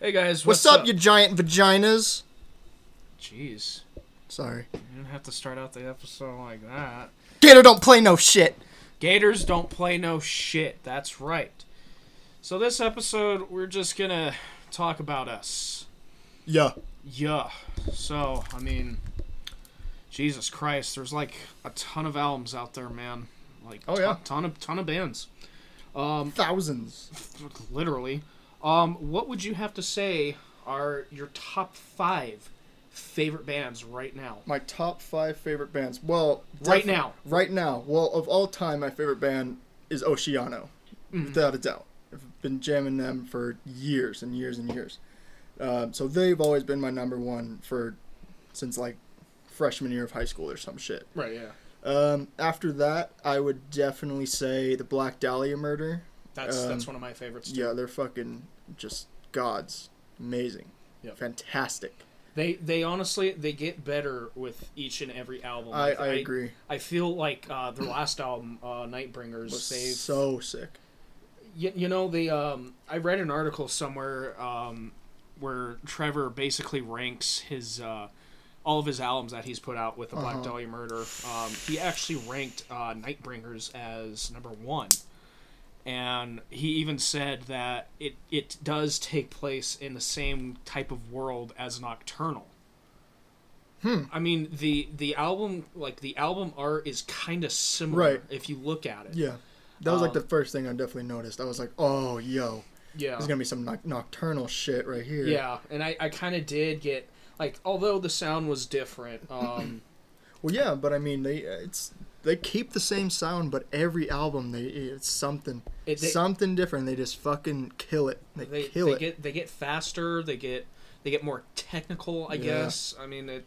Hey guys, What's, up, you giant vaginas? Jeez, Sorry. you didn't have to start out the episode like that. Gator don't play no shit. Gators don't play no shit. That's right. So this episode, we're just gonna talk about us. Yeah. Yeah. So I mean, Jesus Christ, there's like a ton of albums out there, man. Like, Oh, ton, yeah. ton of ton of bands. Um, Thousands. literally. Um, what would you have to say are your top five favorite bands right now? My top five favorite bands. Well, Right now. Right now. Well, of all time, my favorite band is Oceano, Mm-hmm. without a doubt. I've been jamming them for years and years and years. Um, so they've always been my number one for since like freshman year of high school or some shit. Right. Yeah. Um, after that, I would definitely say the Black Dahlia Murder. That's Um, that's one of my favorites. Too. Yeah, they're fucking just gods. Amazing. Yep. Fantastic. They they honestly they get better with each and every album. I, Like, I agree. I feel like uh, their last album, uh, Nightbringers, Was they so sick. you, you know they um I read an article somewhere um where Trevor basically ranks his uh all of his albums that he's put out with the Black Uh-huh. Dahlia Murder. Um, he actually ranked uh, Nightbringers as number one, and he even said that it it does take place in the same type of world as Nocturnal. Hmm. I mean the the album like the album art is kind of similar Right. if you look at it. Yeah. That was like Um, the first thing I definitely noticed. I was like, oh, yo, Yeah. there's going to be some noc- nocturnal shit right here. Yeah, and I, I kind of did get like although the sound was different. Um, Well, yeah, but I mean, they it's they keep the same sound, but every album they it's something it, they, something different. They just fucking kill it. They, they, kill they it. get they get faster. They get they get more technical. I Yeah. guess. I mean, it,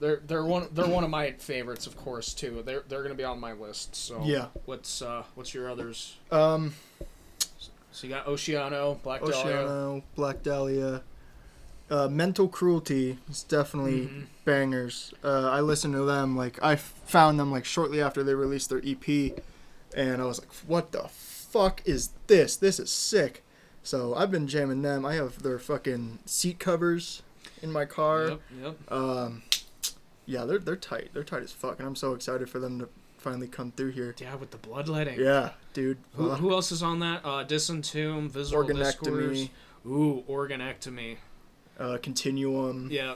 they're they're one they're one of my favorites, of course, too. They're they're gonna be on my list. So Yeah. What's uh what's your others? um, So you got Oceano, Black Dahlia. Oceano, Black Dahlia, uh, Mental Cruelty. It's definitely Mhm. bangers. Uh, I listened to them like I found them like shortly after they released their EP, and I was like, "What the fuck is this? This is sick." So I've been jamming them. I have their fucking seat covers in my car. Yep, yep. Um, yeah, they're they're tight. They're tight as fuck, and I'm so excited for them to finally come through here. Yeah, with the bloodletting. Yeah, dude. Who, fuck. who else is on that? Uh, Disentomb, Discourse. Organectomy, Ooh, Organectomy. Uh, Continuum. Yeah.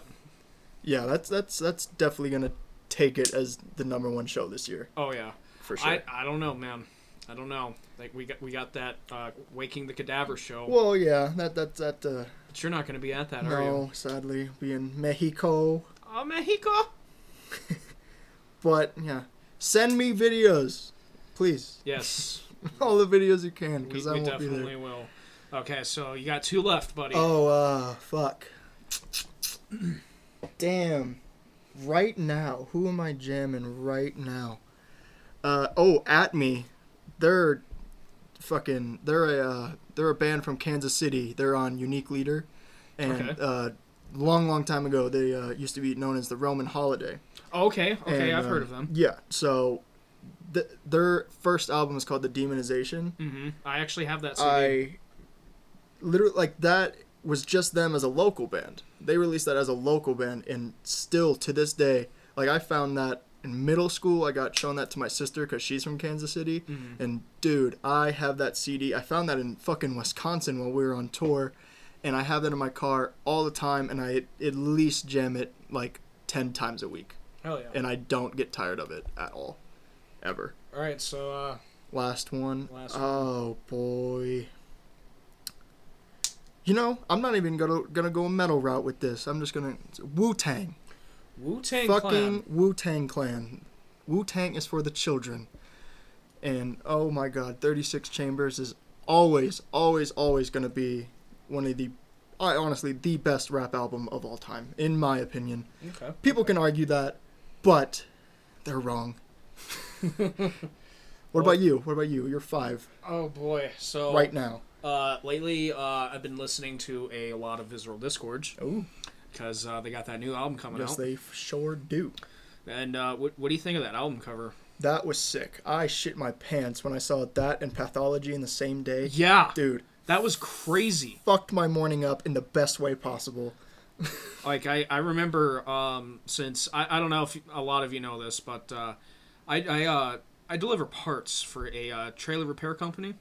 Yeah, that's that's that's definitely gonna take it as the number one show this year Oh yeah. for sure. I, I don't know, man. I don't know. Like we got we got that uh, Waking the Cadaver show, well, yeah, that that that uh, but you're not going to be at that, are you? no, sadly, be in Mexico. Oh, Mexico. But yeah, send me videos, please. Yes, All the videos you can, because I won't be definitely there. will. Okay, so you got two left, buddy. Oh, uh, fuck. Damn. Right now, who am I jamming right now? Uh, oh, at me. They're fucking. They're a uh, they're a band from Kansas City. They're on Unique Leader, and Okay. uh, long long time ago they uh, used to be known as the Roman Holiday. okay, okay, And, I've heard um, of them. Yeah. So, th- their first album is called The Demonization. hmm I actually have that CD. I literally like that was just them as a local band. They released that as a local band, and still to this day, like I found that in middle school. I got shown that to my sister because she's from Kansas City, Mhm. and dude, I have that CD. I found that in fucking Wisconsin while we were on tour, and I have that in my car all the time, and I at least jam it like ten times a week, Hell yeah! and I don't get tired of it at all, ever. All right, so uh, Last one. Last one. oh boy. You know, I'm not even gonna gonna go a metal route with this. I'm just gonna Wu Tang. Wu Tang Fucking. Wu Tang Clan. Wu Tang is for the children. And oh my god, 36 Chambers is always, always, always gonna be one of the, I honestly the best rap album of all time, in my opinion. Okay. People can argue that, but they're wrong. what about you? What about you? You're five Oh boy. So right now. Uh, lately, uh, I've been listening to a lot of Visceral Disgorge Oh, because uh, they got that new album coming yes, out. they sure do. And uh, what, what do you think of that album cover? That was sick. I shit my pants when I saw that and Pathology in the same day. Yeah, Dude, That was crazy. fucked my morning up in the best way possible. Like I, I remember um, since I, I don't know if a lot of you know this, but uh, I I, uh, I deliver parts for a uh, trailer repair company,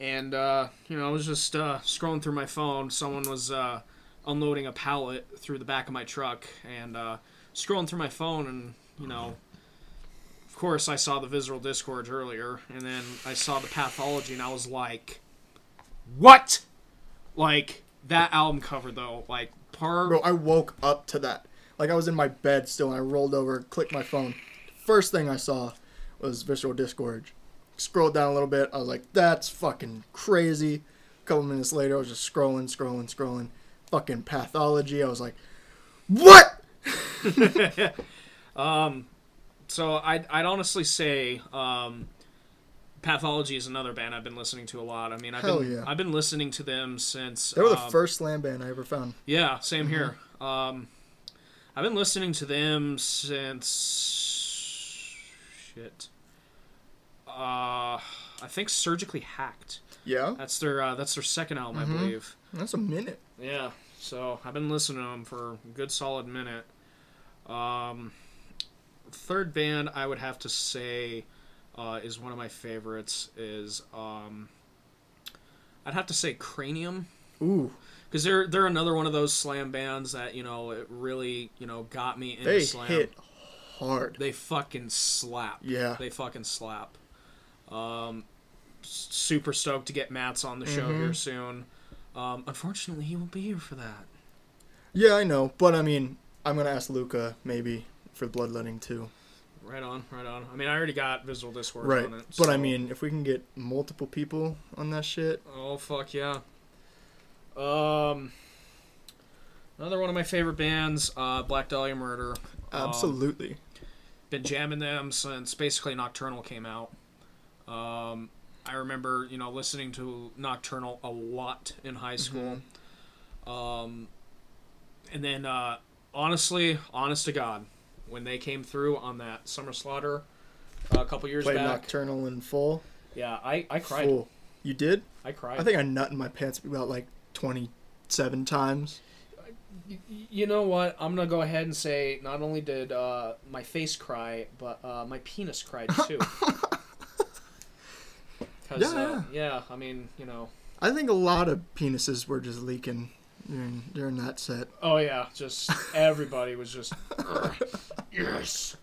and uh, you know I was just uh, scrolling through my phone. Someone was uh, unloading a pallet through the back of my truck, and uh, scrolling through my phone, and you know. Of course, I saw the visceral disgorge earlier, and then I saw the pathology, and I was like, "What?" Like that album cover, though, like part Bro, I woke up to that. Like I was in my bed still, and I rolled over, clicked my phone. First thing I saw was Visceral Disgorge. Scrolled down a little bit. I was like, "That's fucking crazy." A couple minutes later, I was just scrolling, scrolling, scrolling. Fucking pathology. I was like, "What?" um, So I'd, I'd honestly say um, Pathology is another band I've been listening to a lot. I mean, I've Hell been yeah. I've been listening to them since They were the um, first slam band I ever found. Yeah, same here. Um, I've been listening to them since shit. Uh, I think Surgically Hacked. Yeah, That's their uh, that's their second album, I believe. that's a minute. Yeah, so I've been listening to them for a good solid minute. Um, third band I would have to say uh, is one of my favorites is um, I'd have to say Cranium Ooh, because they're they're another one of those slam bands that you know it really you know got me into they slam. hit hard. They fucking slap. Yeah. They fucking slap. Um, super stoked to get Matt's on the show Mm-hmm. here soon. Um, unfortunately, he won't be here for that. Yeah, I know, but I mean, I'm gonna ask Luca maybe for bloodletting too. Right on, right on. I mean, I already got Visceral Disgorge Right, on it. but I mean, if we can get multiple people on that shit, oh fuck yeah. Um, another one of my favorite bands, uh, Black Dahlia Murder. Um, absolutely. been jamming them since basically Nocturnal came out. Um, I remember, you know, listening to Nocturnal a lot in high school. Um, and then, uh, honestly, honest to God, when they came through on that Summer Slaughter uh, a couple years Played back, Nocturnal in full. yeah, I, I cried. Full. You did? I cried. I think I nut in my pants about like 27 times. You know what? I'm gonna go ahead and say not only did uh, my face cry, but uh, my penis cried too. 'Cause, Yeah, uh, yeah. I mean, you know. I think a lot of penises were just leaking during during that set. Oh yeah, just everybody was just yes.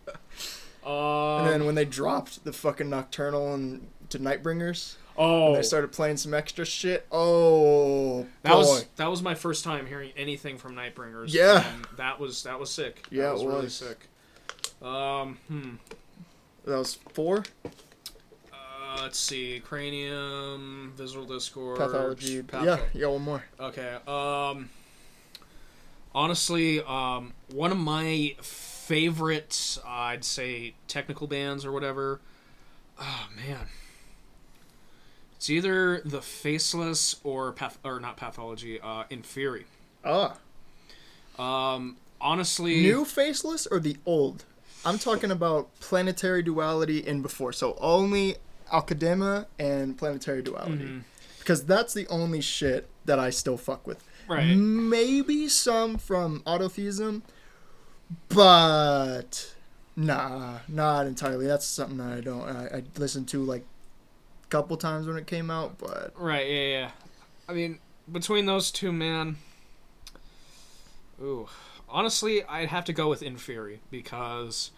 Um, And then when they dropped the fucking Nocturnal and to Nightbringers, oh, and they started playing some extra shit. Oh, that boy. was that was my first time hearing anything from Nightbringers. Yeah. and that was that was sick. That Yeah, it was really sick. Um, hmm. that was four. Uh, let's see, Cranium, Visceral Disgorge, Pathology. Patho- Yeah, yeah, one more. Okay. Um. Honestly, um, one of my favorite, uh, I'd say, technical bands or whatever. Oh man. It's either the Faceless or Path or not Pathology. Uh, Inferi. Ah, Um. Honestly, new faceless or the old? I'm talking about planetary duality and before. So only Akeldama and planetary duality. Mm-hmm. Because that's the only shit that I still fuck with. Right. Maybe some from Autotheism, but nah, not entirely. That's something that I don't. I, I listened to like a couple times when it came out, but Right, yeah, yeah. I mean, between those two, man. Ooh. Honestly, I'd have to go with Inferi because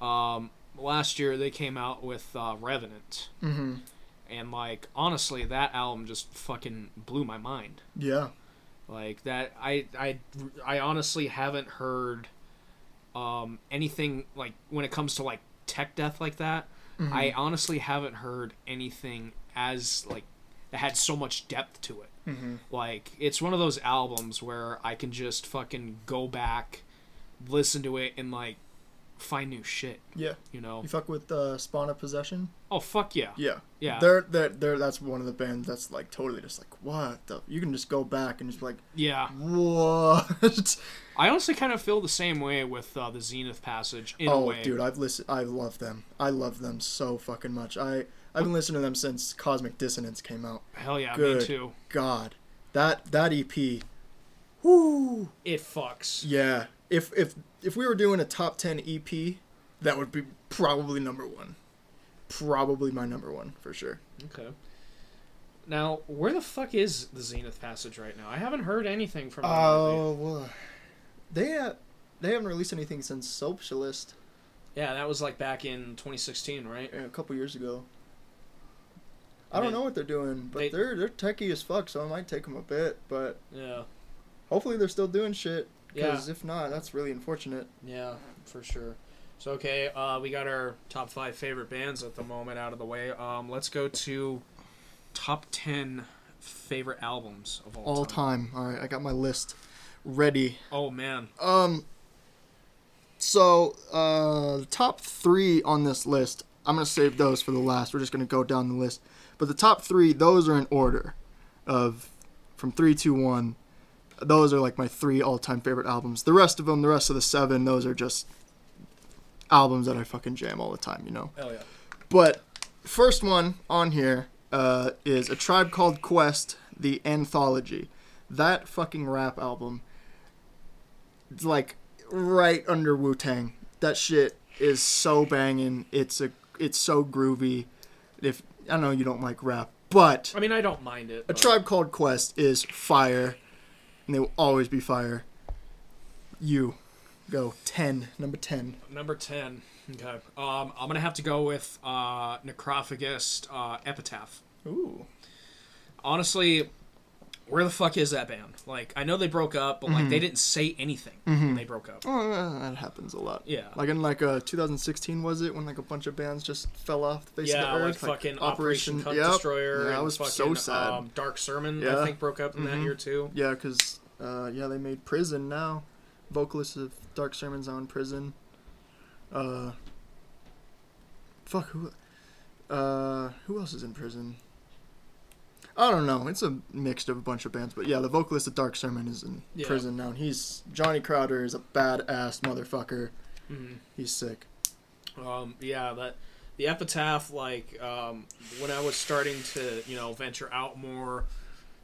um, last year they came out with uh, Revenant. hmm And, like, honestly, that album just fucking blew my mind. yeah, Like, that, I, I, I honestly haven't heard um, anything, like, when it comes to, like, tech death like that. I honestly haven't heard anything as, like, that had so much depth to it. hmm Like it's one of those albums where I can just fucking go back, listen to it, and like find new shit. yeah. You know? You fuck with uh, Spawn of Possession? Oh fuck yeah, Yeah, yeah, They're, they're, they're, that's one of the bands that's like totally just like what the. You can just go back and just be like yeah. what. I honestly kind of feel the same way with uh, the Zenith Passage in a oh, way. dude, I've listened. I love them. I love them so fucking much. I I've been listening to them since Cosmic Dissonance came out. Hell yeah, Good. me too. God, that that EP. Whoo. It fucks. Yeah. If if if we were doing a top ten EP, that would be probably number one. Probably my number one for sure. Okay. Now, where the fuck is the Zenith Passage right now? I haven't heard anything from them. Oh, well, they uh, they haven't released anything since Solipsist Yeah, that was like back in 2016, right? a couple years ago. I I don't know what they're doing, but they- are they're techie as fuck, so it might take them a bit. But Yeah. hopefully they're still doing shit. Yeah. Because if not, that's really unfortunate. Yeah, for sure. So okay, uh, we got our top five favorite bands at the moment out of the way. Um, let's go to top ten favorite albums of all, time. All time. All right, I got my list ready. Oh man, Um. So, uh, the top three on this list, I'm gonna save those for the last. We're just gonna go down the list, but the top three, those are in order, of from three to one. Those are like my three all-time favorite albums. The rest of them, the rest of the seven, those are just albums that I fucking jam all the time. You know. hell yeah. But first one on here uh, is a tribe called Quest, the anthology. That fucking rap album, it's like right under Wu Tang. That shit is so banging. It's a it's so groovy. If I know you don't like rap, but I mean, I don't mind it. a tribe called Quest is fire, and they will always be fire. You go ten, number ten. Number ten. Okay. Um, I'm gonna have to go with uh, Necrophagist uh, Epitaph. Ooh. Honestly, where the fuck is that band? Like, I know they broke up, but like they didn't say anything when they broke up. Oh, that happens a lot. Yeah. Like in like uh 2016 was it when like a bunch of bands just fell off the face yeah, of the earth? like earth? fucking Operation, Cut yep. Destroyer. Yeah, that was fucking, so sad. Um, Dark Sermon, I think, broke up in that Mhm. year too. yeah, because uh, yeah, they made Prison now. Vocalist of Dark Sermons on Prison. Uh, fuck who? Uh, who else is in prison? I don't know. It's a mixed of a bunch of bands, but yeah, the vocalist of Dark Sermon is in Yeah. prison now. And he's Johnny Crowder is a badass motherfucker. Mhm. He's sick. Um, yeah, that the epitaph. Like um, when I was starting to, you know, venture out more,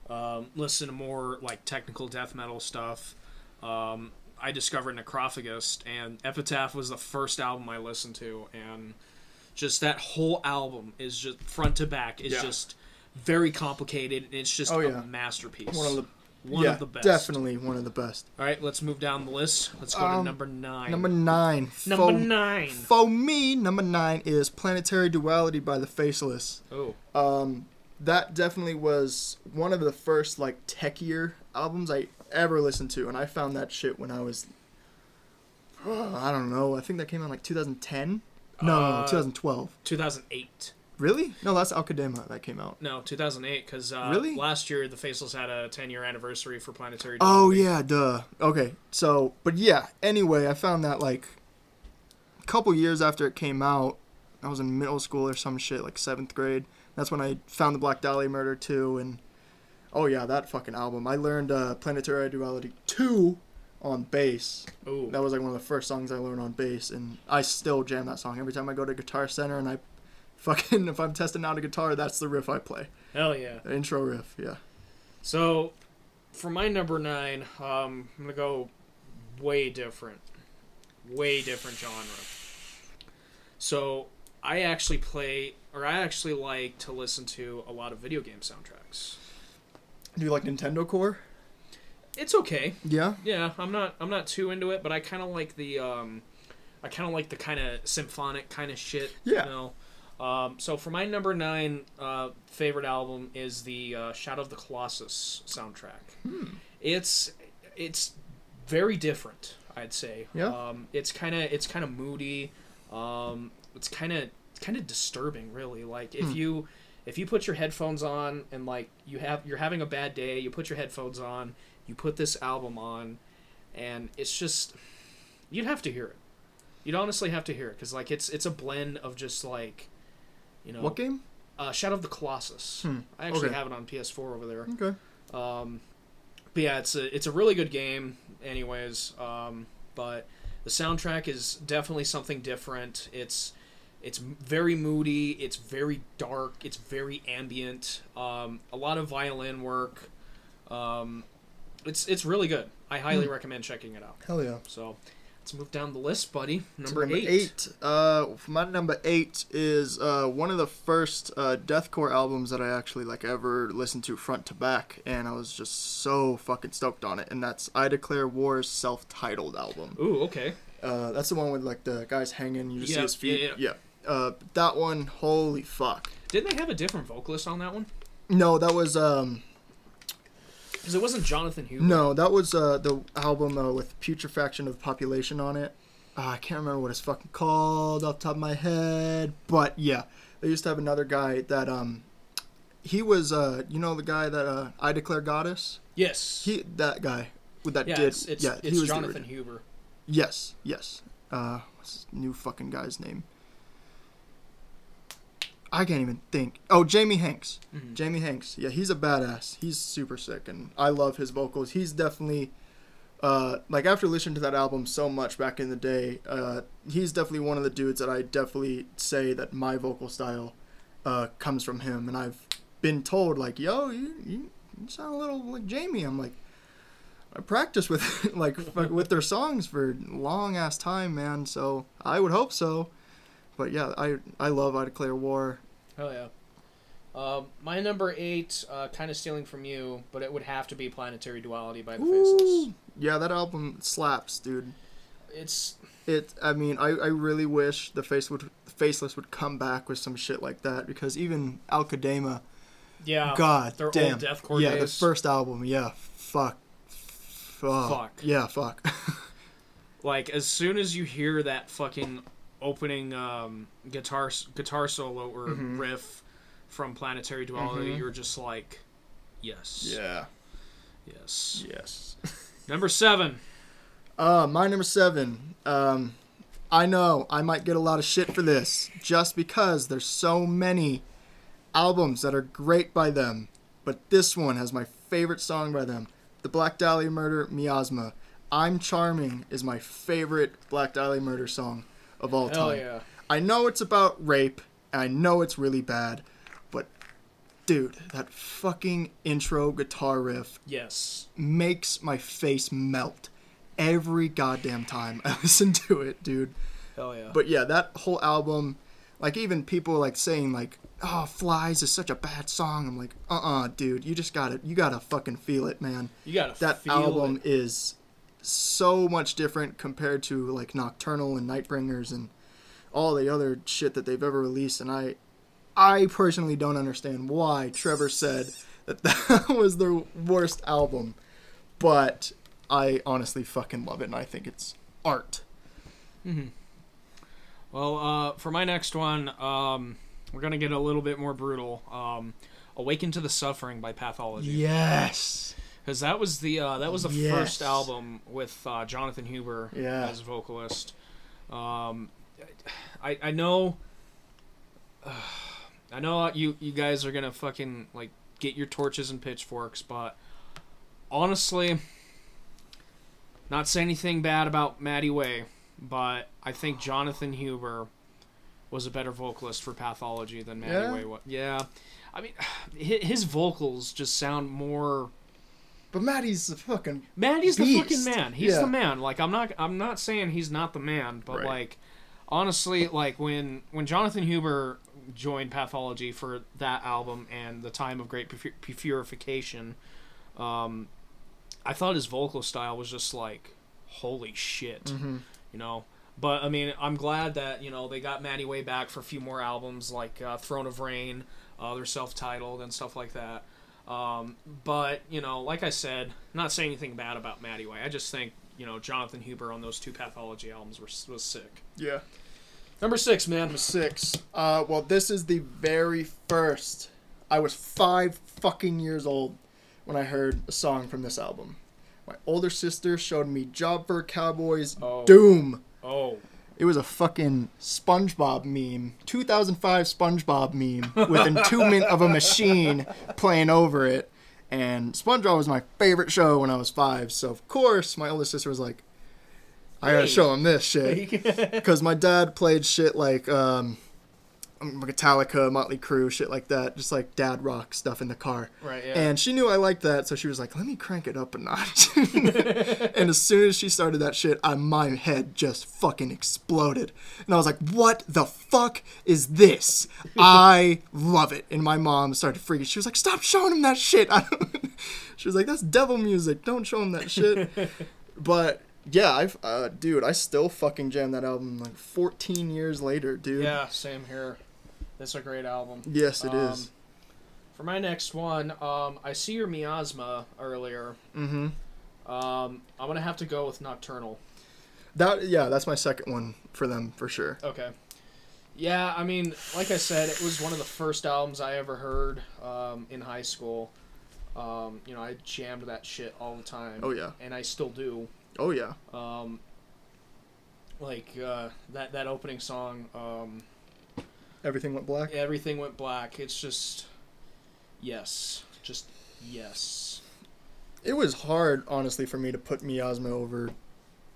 um, listen to more like technical death metal stuff. Um, I discovered Necrophagist, and Epitaph was the first album I listened to, and just that whole album is just front to back is Yeah. just very complicated, and it's just Oh, a masterpiece. One of the one yeah, of the best. definitely one of the best. All right, let's move down the list. Let's go to Um, number nine. Number nine. Number for, nine. For me, number nine is Planetary Duality by the Faceless. Oh, Um, that definitely was one of the first like techier albums I ever listened to, and I found that shit when I was, I don't know, I think that came out like 2010. No, no, no, Uh, 2012. 2008. Really? No, that's Akeldama that came out. No, 2008, because uh, Really? last year the Faceless had a 10 year anniversary for Planetary. Oh yeah, duh. Okay, so but yeah. Anyway, I found that like a couple years after it came out, I was in middle school or some shit, like seventh grade. That's when I found the Black Dahlia Murder too, and oh yeah, that fucking album. I learned uh, Planetary Duality two on bass. Ooh. That was like one of the first songs I learned on bass, and I still jam that song every time I go to Guitar Center and I fucking if I'm testing out a guitar, that's the riff I play. Hell yeah. The intro riff, yeah. So, for my number nine, um, I'm going to go way different. Way different genre. So, I actually play, or I actually like to listen to a lot of video game soundtracks. Do you like Nintendo Core? It's okay. Yeah. Yeah, I'm not I'm not too into it, but I kind of like the um I kind of like the kind of symphonic kind of shit, Yeah. you know. Um, so for my number 9 uh, favorite album is the uh, Shadow of the Colossus soundtrack. Hmm. It's it's very different, I'd say. Yeah. Um, it's kind of it's kind of moody. Um, it's kind of kind of disturbing, really. Like if Hmm. you if you put your headphones on and like you have you're having a bad day, you put your headphones on, you put this album on, and it's just you'd have to hear it. You'd honestly have to hear it because like it's it's a blend of just like you know What game? uh, Shadow of the Colossus. Hmm, I actually okay. have it on PS4 over there. Okay. Um, but yeah, it's a it's a really good game, anyways. Um, but the soundtrack is definitely something different. It's It's very moody. It's very dark. It's very ambient. Um, a lot of violin work. Um, it's it's really good. I highly recommend checking it out. Hell yeah. So let's move down the list, buddy. So Number, eight. eight. Uh, my number eight is uh, one of the first uh, deathcore albums that I actually like ever listened to front to back, and I was just so fucking stoked on it. And that's I Declare War's self-titled album. Ooh, okay. Uh, that's the one with like the guys hanging, you just see his feet. yeah, yeah. Uh, that one, holy fuck. Didn't they have a different vocalist on that one? No, that was um, Because it wasn't Jonathan Huber. no, that was uh the album uh, with Putrefaction of Population on it. Uh, I can't remember what it's fucking called off the top of my head, but yeah, they used to have another guy that um, he was uh, you know the guy that uh, I Declare Goddess. Yes. He that guy with that yeah, did it's, it's, yeah it's he was Jonathan. Huber. Yes, yes. Uh, what's his new fucking guy's name? I can't even think. Oh, Jamie Hanks. Mhm. Jamie Hanks. Yeah, he's a badass. He's super sick, and I love his vocals. He's definitely, uh, like after listening to that album so much back in the day, uh, he's definitely one of the dudes that I definitely say that my vocal style, uh, comes from him. And I've been told like, yo, you you, you sound a little like Jamie. I'm like. I practiced with like with their songs for long ass time, man. So I would hope so. But yeah, I I love I Declare War. Hell yeah. Um, my number eight, uh, kind of stealing from you, but it would have to be Planetary Duality by the Faceless. Yeah, that album slaps, dude. It's It. I mean, I, I really wish the face would faceless would come back with some shit like that because even Akeldama, yeah. God their old damn, deathcore yeah, the first album, yeah, fuck, fuck, Fuck. yeah, fuck. Like as soon as you hear that fucking opening um, guitar guitar solo or Mhm. riff from Planetary Duality, Mhm. you're just like, yes, yeah, yes. yes. Number seven. Uh, my number seven. Um, I know I might get a lot of shit for this just because there's so many albums that are great by them, but this one has my favorite song by them, The Black Dahlia Murder Miasma. I'm Charming is my favorite Black Dahlia Murder song of all Hell time. yeah. I know it's about rape, and I know it's really bad, but dude, that fucking intro guitar riff Yes. makes my face melt every goddamn time I listen to it, dude. Hell yeah. But yeah, that whole album, like even people like saying like, "Oh, Flies is such a bad song." I'm like, "Uh-uh, dude, you just got to you got to fucking feel it, man." you gotta That feel album it. is so much different compared to like Nocturnal and Nightbringers and all the other shit that they've ever released and I I personally don't understand why Trevor said that that was their worst album. But I honestly fucking love it and I think it's art. Mm-hmm. Well, uh, for my next one, um, we're gonna get a little bit more brutal. Um, "Awaken to the Suffering" by Pathology, Yes. Because that was the uh, that was the Yes. first album with uh, Jonathan Huber Yeah. as vocalist. Um, I I know, I know you you guys are gonna fucking like get your torches and pitchforks, but honestly, not say anything bad about Matti Way, but I think Jonathan Huber was a better vocalist for Pathology than Matti Yeah? Way was. Yeah, I mean, his vocals just sound more. But Matti's a fucking Matti's the fucking man. He's Yeah. the man. Like I'm not I'm not saying he's not the man, but Right. like honestly, like when when Jonathan Huber joined Pathology for that album and the time of great Pur- purification, um, I thought his vocal style was just like holy shit, Mhm. you know. But I mean, I'm glad that you know they got Matti way back for a few more albums like uh, Throne of Rain, uh, they're self-titled and stuff like that. Um, but you know, like I said, not saying anything bad about Matti Way. I just think you know Jonathan Huber on those two Pathology albums were, was sick. Yeah. Number six, man. Number six. Uh, well, this is the very first. I was five fucking years old when I heard a song from this album. My older sister showed me Job for Cowboys Oh. Doom. Oh, It was a fucking SpongeBob meme, 2005 SpongeBob meme with entombment of a machine playing over it. And SpongeBob was my favorite show when I was five, so of course my older sister was like, "I gotta show him this shit." because my dad played shit like um, Metallica, Motley Crue, shit like that, just like dad rock stuff in the car. Right. Yeah. And she knew I liked that, so she was like, "Let me crank it up a notch." and as soon as she started that shit, I, my head just fucking exploded, and I was like, "What the fuck is this? I love it!" And my mom started freaking. She was like, "Stop showing him that shit!" She was like, "That's devil music. Don't show him that shit." but yeah, I've uh, dude, I still fucking jam that album like 14 years later, dude. yeah. Same here. It's a great album. Yes, it is. Um, For my next one, um, I see your miasma earlier. Mm-hmm. Um, I'm gonna have to go with Nocturnal. That yeah, that's my second one for them for sure. Okay. Yeah, I mean, like I said, it was one of the first albums I ever heard um, in high school. Um, you know, I jammed that shit all the time. Oh yeah. And I still do. Oh yeah. Um, like uh, that that opening song, um, Everything went black. everything went black. It's just, yes, just yes. It was hard, honestly, for me to put Miasma over.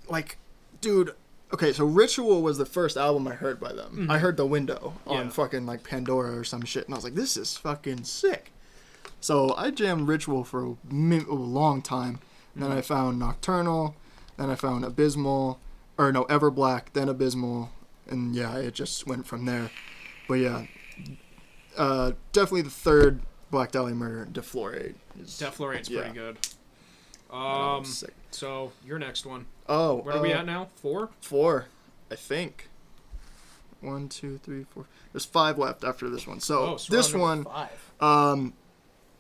Like, dude. Okay, so Ritual was the first album I heard by them. Mm-hmm. I heard The Window on Yeah. fucking like Pandora or some shit, and I was like, this is fucking sick. So I jammed Ritual for a, a long time. Then mm-hmm. I found Nocturnal. Then I found Abysmal, or no, Everblack. Then Abysmal, and yeah, it just went from there. But yeah, uh, definitely the third Black Dahlia Murder, Deflorate. Is, Deflorate's Yeah. pretty good. Um, so your next one. Oh, Where are we uh, at now? Four. Four, I think. One, two, three, four. There's five left after this one. So, Oh, this one, Five. um,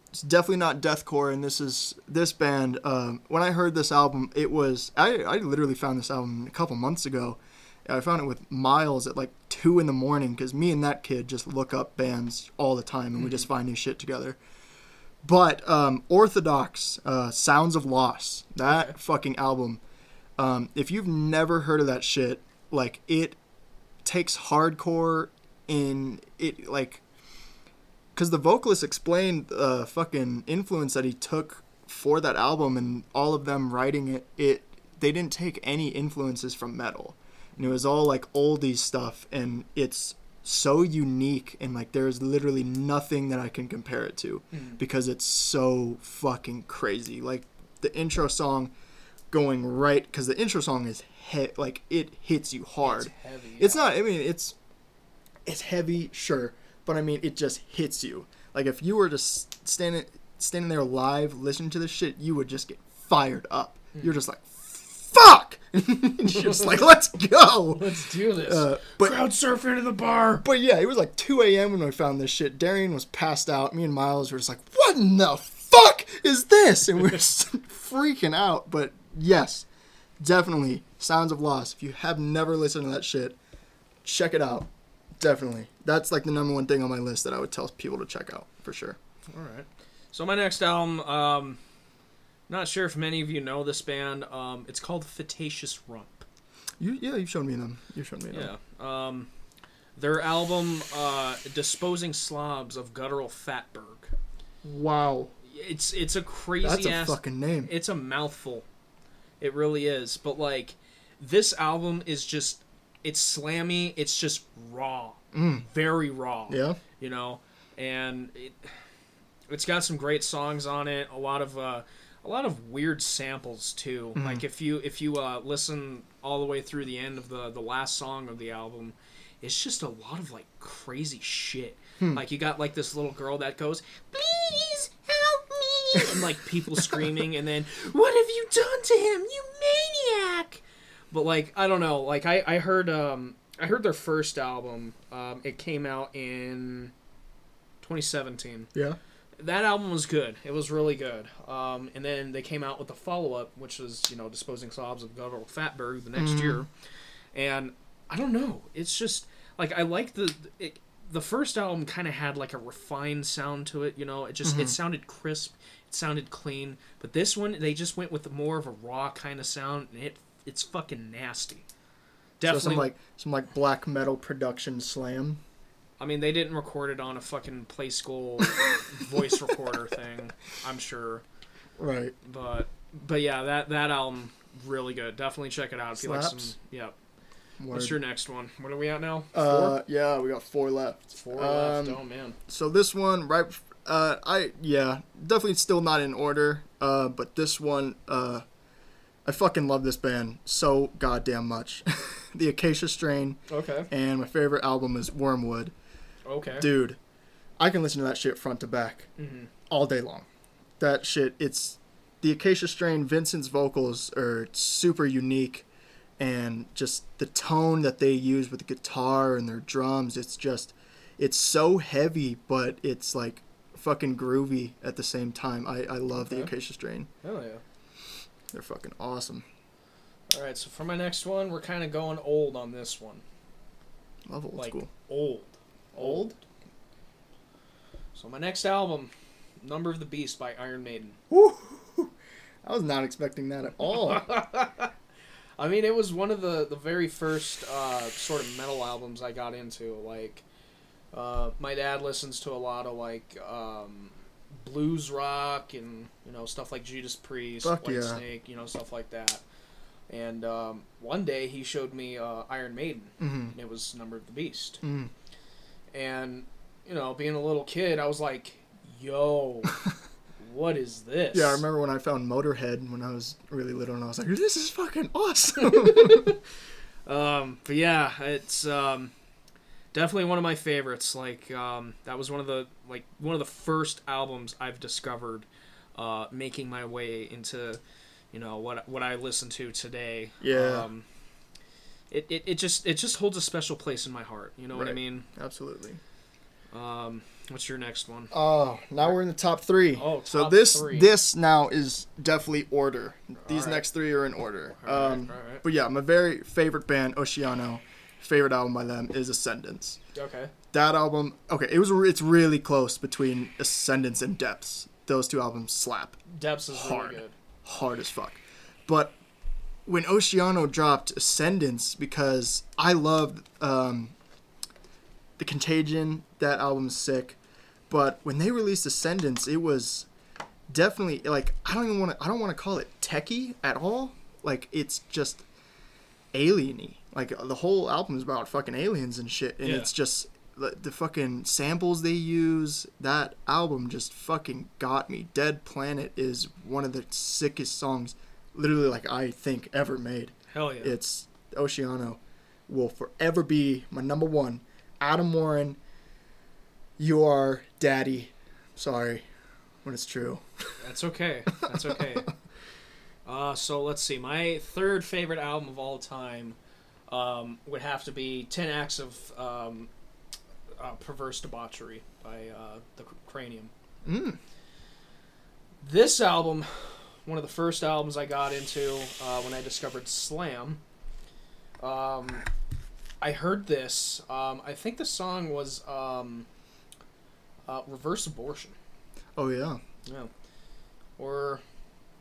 it's definitely not deathcore, and this is this band. Um, when I heard this album, it was I I literally found this album a couple months ago. I found it with Miles at like two in the morning because me and that kid just look up bands all the time and we just find new shit together. But um, Orthodox, uh, Sounds of Loss, that Okay. fucking album. Um, if you've never heard of that shit, like it takes hardcore in it, like because the vocalist explained the fucking influence that he took for that album and all of them writing it. It they didn't take any influences from metal, and it was all like oldies stuff, and it's so unique and like there's literally nothing that I can compare it to because it's so fucking crazy. Like the intro song going right because the intro song is he- like it hits you hard. It's heavy. It's not. I mean, it's it's heavy, sure, but I mean, it just hits you. Like if you were just standing standing there live listening to this shit, you would just get fired up. Hmm. You're just like, fuck. Just like, let's go. Let's do this. Uh, but Crowd surf into the bar. but yeah, it was like 2 a.m. when we found this shit. Darian was passed out. Me and Miles were just like, what in the fuck is this? And we were freaking out. But yes, definitely Sounds of Loss. If you have never listened to that shit, check it out. Definitely. That's like the number one thing on my list that I would tell people to check out for sure. All right. So my next album, um, not sure if many of you know this band. Um, it's called Fetacious Rump. You, yeah, you've shown me them. You've shown me them. Yeah. Um, their album, uh, Disposing Slobs of Guttural Fatberg. Wow. It's it's a crazy That's a ass. fucking name. It's a mouthful. It really is. But like, this album is just it's slammy. It's just raw, Mm. very raw. Yeah. you know, and it it's got some great songs on it. A lot of uh, a lot of weird samples too. Mm-hmm. Like if you if you uh, listen all the way through the end of the the last song of the album, it's just a lot of like crazy shit. Hmm. Like you got like this little girl that goes, "Please help me," and like people screaming, and then, "What have you done to him, you maniac?" But like I don't know. Like I I heard um I heard their first album. Um, it came out in 2017. Yeah. That album was good. It was really good. Um, and then they came out with the follow up, which was you know Disposing Slobs of Guttural Fatberg the next year. And I don't know. It's just like I like the it, the first album kind of had like a refined sound to it. You know, it just it sounded crisp. It sounded clean. But this one they just went with more of a raw kind of sound, and it it's fucking nasty. So Definitely some like some like black metal production slam. I mean, they didn't record it on a fucking play school voice recorder thing. I'm sure, Right. but but yeah, that that album really good. Definitely check it out if you like some. Slaps? Yeah. What's your next one? What are we at now? Uh, yeah, we got four left. Four left. Um, Oh man. So this one, right? Uh, I yeah, definitely still not in order. Uh, but this one, uh, I fucking love this band so goddamn much. the Acacia Strain, Okay. and my favorite album is Wormwood. Okay. Dude, I can listen to that shit front to back Mhm. all day long. That shit, it's the Acacia Strain. Vincent's vocals are super unique, and just the tone that they use with the guitar and their drums. It's just, it's so heavy, but it's like fucking groovy at the same time. I I love the Acacia Strain. Hell yeah. They're fucking awesome. All right. So for my next one, we're kind of going old on this one. Love old Like school. old. Old. So my next album, Number of the Beast by Iron Maiden. Woo! I was not expecting that at all. I mean, it was one of the the very first uh, sort of metal albums I got into. Like, uh, my dad listens to a lot of like um, blues rock and you know stuff like Judas Priest, Fuck White yeah. Snake, you know stuff like that. And um, one day he showed me uh, Iron Maiden, hmm and it was Number of the Beast. Mm. And you know, being a little kid, I was like, "Yo, what is this?" Yeah, I remember when I found Motorhead when I was really little, and I was like, "This is fucking awesome." Um, but yeah, it's um, definitely one of my favorites. Like um, that was one of the like one of the first albums I've discovered, uh, making my way into, you know what what I listen to today. Yeah. Um, it, it, it just it just holds a special place in my heart. You know what I mean? Absolutely. Um, what's your next one? Oh, now we're in the top three. Oh, so this three. this now is definitely order. These Alright. next three are in order. All right, um, all right. But yeah, my very favorite band, Oceano, favorite album by them is Ascendants. Okay. That album, okay, it was it's really close between Ascendants and Depths. Those two albums slap Depths is Hard. really good. hard as fuck. But when Oceano dropped Ascendants, because I loved um, the Contagion, that album's sick. But when they released Ascendants, it was definitely like I don't even want to I don't want to call it techie at all. Like it's just alieny. Like the whole album is about fucking aliens and shit, and Yeah. it's just the, the fucking samples they use. That album just fucking got me. Dead Planet is one of the sickest songs, literally like I think ever made. Hell yeah. It's Oceano will forever be my number one. Adam Warren, you are daddy. Sorry, when it's true. That's okay. That's okay. uh, so let's see. My third favorite album of all time um, would have to be 10 Acts of um, uh, Perverse Debauchery by uh, the Cranium. Mm. This album, one of the first albums I got into uh, when I discovered Slam. Um, I heard this. Um, I think the song was um, uh, Reverse Abortion. Oh yeah. Yeah. Or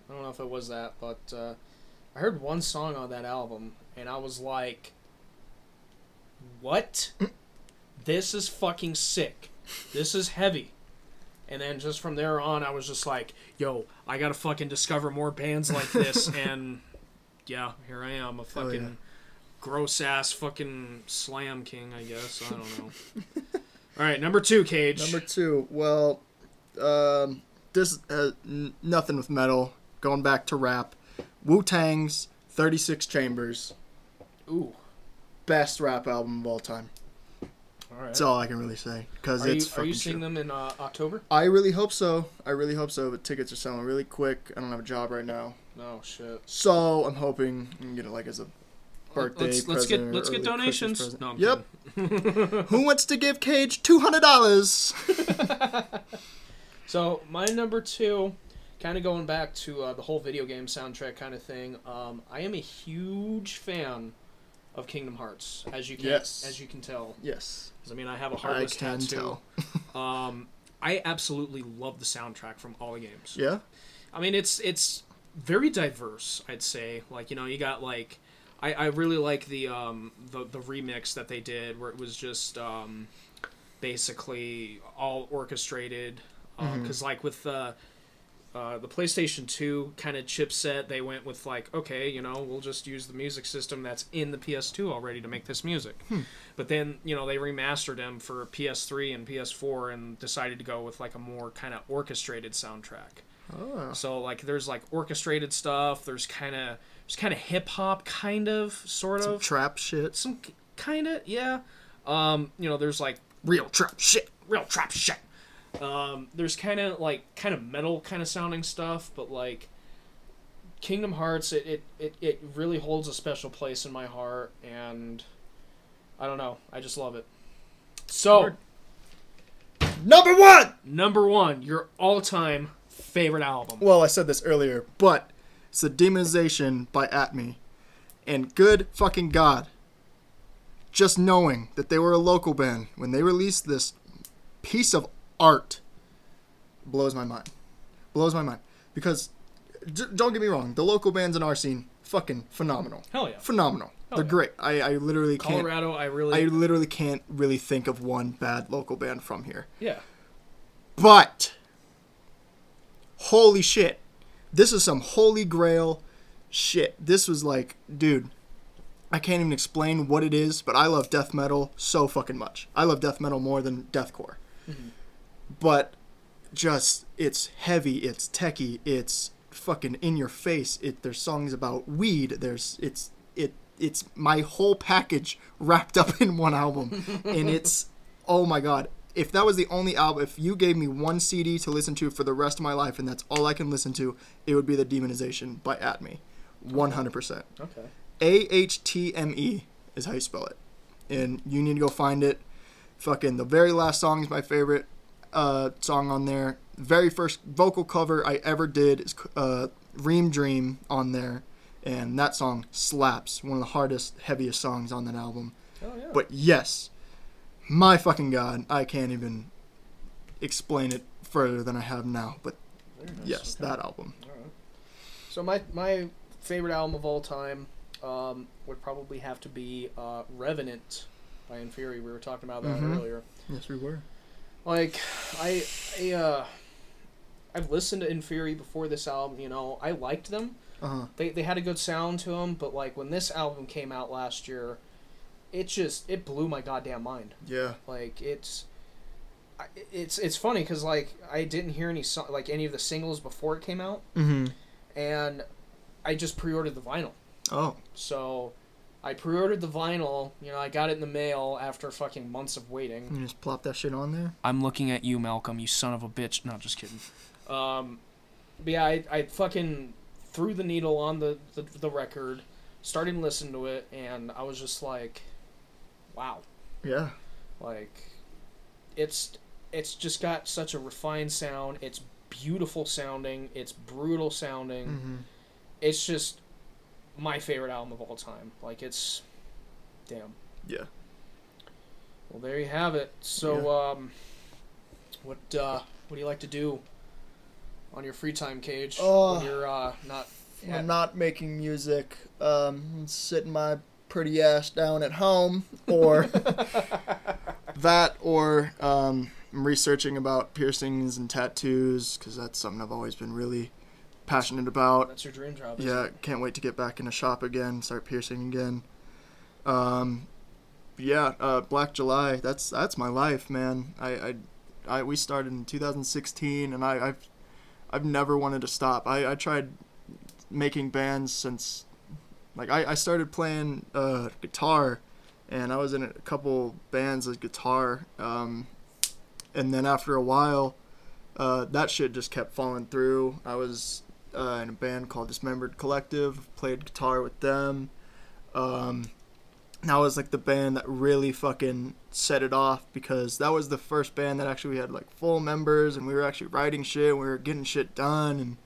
I don't know if it was that, but uh, I heard one song on that album and I was like, "What? this is fucking sick. This is heavy." And then just from there on, I was just like, "Yo, I gotta fucking discover more bands like this." and yeah, here I am, a fucking yeah. gross ass fucking slam king, I guess. I don't know. All right, number two, Cage. Number two. Well, um, this has n- nothing with metal. Going back to rap, Wu Tang's Thirty Six Chambers, Ooh. best rap album of all time. All right. That's all I can really say because Are you, it's are you seeing true. them in uh, October? I really hope so. I really hope so. But tickets are selling really quick. I don't have a job right now, No shit. so I'm hoping I can get it like as a birthday Let's, let's get let's get donations. No, I'm yep. Who wants to give Cage two hundred dollars? So my number two, kind of going back to uh, the whole video game soundtrack kind of thing. Um, I am a huge fan of Kingdom Hearts, as you can Yes. as you can tell. yes, 'Cause, I mean, I have a heartless can tattoo. tell. Um, I absolutely love the soundtrack from all the games. Yeah. I mean, it's it's very diverse. I'd say, like you know, you got like, I, I really like the um the the remix that they did where it was just um, basically all orchestrated. Because like with the Uh, Uh, the PlayStation 2 kind of chipset, they went with like, okay, you know, we'll just use the music system that's in the PS2 already to make this music. Hmm. But then, you know, they remastered them for PS3 and PS4 and decided to go with like a more kind of orchestrated soundtrack. Oh. So like, there's like orchestrated stuff. There's kind of there's kind of hip hop, kind of, sort Some of, trap shit. some kind of, yeah. Um, you know, there's like Real trap shit. real trap shit. Um, there's kind of like kind of metal kind of sounding stuff, but like Kingdom Hearts, it, it, it, it really holds a special place in my heart, and I don't know, I just love it. So. Number one! number one, your all-time favorite album. Well, I said this earlier, but it's the demonization by Ahtme. And good fucking God, just knowing that they were a local band when they released this piece of art blows my mind. Blows my mind. Because, d- don't get me wrong, the local bands in our scene, fucking phenomenal. Hell yeah, Phenomenal. Hell They're yeah. great. I, I literally can't. Colorado. I really I literally can't really think of one bad local band from here. yeah. But holy shit. This is some holy grail shit. This was like, dude, I can't even explain what it is, but I love death metal so fucking much. I love death metal more than deathcore. Mm-hmm. But just it's heavy, it's techie, it's fucking in your face. It there's songs about weed, there's it's it it's my whole package wrapped up in one album. and it's oh my god. If that was the only album, if you gave me one CD to listen to for the rest of my life and that's all I can listen to, it would be The Demonization by Ahtme. 100%. Okay. A H T M E is how you spell it. And you need to go find it. Fucking the very last song is my favorite uh, song on there. Very first vocal cover I ever did is uh, Ream Dream on there. And that song slaps. One of the hardest, heaviest songs on that album. Oh yeah. But yes, my fucking god, I can't even explain it further than I have now. But nice, yes, okay. that album. Alright. So my my favorite album of all time um, would probably have to be uh, Revenant by Inferi. We were talking about that Mhm. earlier. Yes, we were. Like I I uh, I've listened to Inferi before this album. You know, I liked them. Uh huh. They they had a good sound to them, but like when this album came out last year, it just it blew my goddamn mind. Yeah. Like it's. It's it's funny because like I didn't hear any so- like any of the singles before it came out, Mm hmm. and I just pre-ordered the vinyl. Oh. So I pre-ordered the vinyl. You know, I got it in the mail after fucking months of waiting. You just plop that shit on there? I'm looking at you, Malcolm. You son of a bitch. No, just kidding. Um, but yeah, I, I fucking threw the needle on the, the the record, started listening to it, and I was just like, wow, Yeah. like it's it's just got such a refined sound. It's beautiful sounding. It's brutal sounding. Mm-hmm. It's just my favorite album of all time. Like it's, damn. Yeah. Well, there you have it. So, um, what uh, what do you like to do on your free time, Cage? Oh. when you're uh, not. When I'm not making music, um, sitting my pretty ass down at home, or that, or um, I'm researching about piercings and tattoos because that's something I've always been really passionate about. That's your dream job. Yeah, can't wait to get back in a shop again, start piercing again. Um, yeah, uh, Black July. That's that's my life, man. I, I, I we started in 2016, and I, I've I've never wanted to stop. I, I tried making bands since like I, I started playing uh, guitar, and I was in a couple bands as guitar. Um, and then after a while, uh, that shit just kept falling through. I was uh, in a band called Dismembered Collective. Played guitar with them. Um, that was like the band that really fucking set it off because that was the first band that actually we had like full members and we were actually writing shit. We were getting shit done and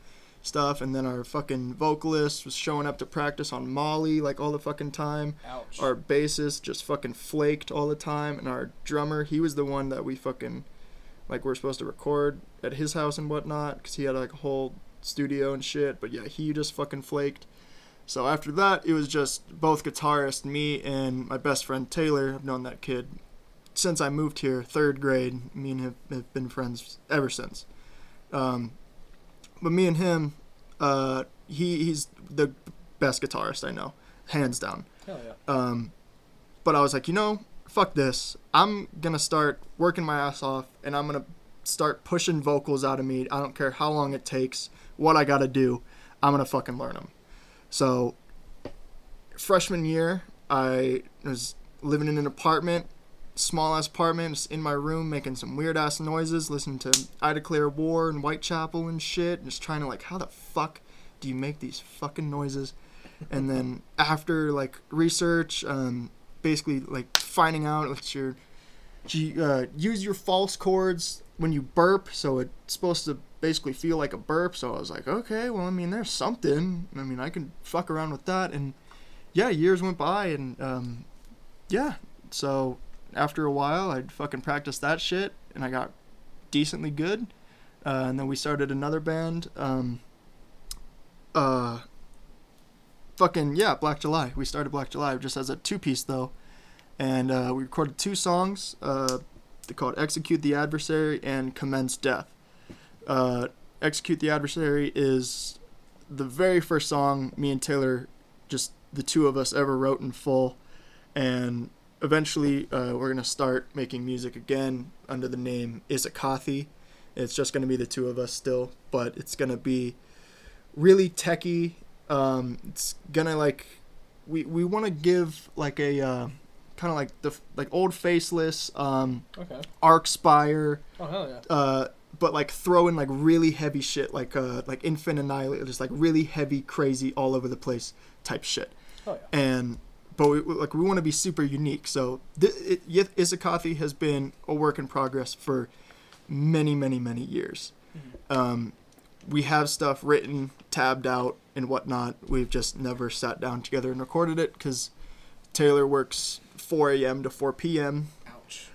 stuff. And then our fucking vocalist was showing up to practice on Molly like all the fucking time Ouch. our bassist just fucking flaked all the time and our drummer he was the one that we fucking like we're supposed to record at his house and whatnot because he had like a whole studio and shit but yeah he just fucking flaked so after that it was just both guitarist me and my best friend taylor i've known that kid since i moved here third grade me and him have been friends ever since um, but me and him, uh, he he's the best guitarist I know, hands down. Hell yeah. Um, but I was like, you know, fuck this. I'm gonna start working my ass off, and I'm gonna start pushing vocals out of me. I don't care how long it takes, what I gotta do. I'm gonna fucking learn them. So, freshman year, I was living in an apartment, small ass apartment, just in my room, making some weird ass noises, listening to I Declare War and Whitechapel and shit, and just trying to like, how the fuck do you make these fucking noises? And then after like research, um, basically like finding out that you're, you uh, use your false chords when you burp, so it's supposed to basically feel like a burp. So I was like, okay, well, I mean, there's something. I mean, I can fuck around with that, and yeah, years went by, and um, yeah, so after a while, I'd fucking practice that shit, and I got decently good. Uh, and then we started another band. Um, uh, fucking yeah, Black July. We started Black July just as a two piece though, and uh, we recorded two songs. Uh, they called "Execute the Adversary" and "Commence Death." Uh, "Execute the Adversary" is the very first song me and Taylor, just the two of us, ever wrote in full, and eventually uh, we're gonna start making music again under the name Isakathi. It's just gonna be the two of us still, but it's gonna be really techy. Um, it's gonna like we we want to give like a uh, kind of like the like old faceless um, Okay. Archspire, Oh hell yeah. uh, but like throw in like really heavy shit like uh like Infant Annihilator, just like really heavy, crazy, all over the place type shit Oh yeah. and but we, like we want to be super unique. So th- it, Yith- Isakathi has been a work in progress for many, many, many years. Um, we have stuff written, tabbed out, and whatnot. We've just never sat down together and recorded it because Taylor works 4 a.m. to 4 p.m. Ouch.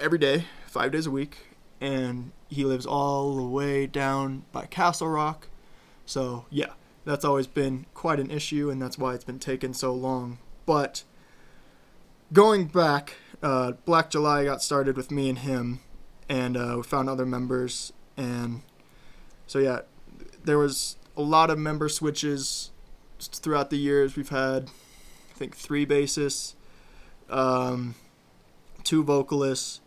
every day, five days a week, and he lives all the way down by Castle Rock. So yeah, that's always been quite an issue, and that's why it's been taking so long. But going back, uh, Black July got started with me and him, and uh, we found other members, and so yeah, there was a lot of member switches throughout the years. We've had, I think, three bassists, um, two vocalists.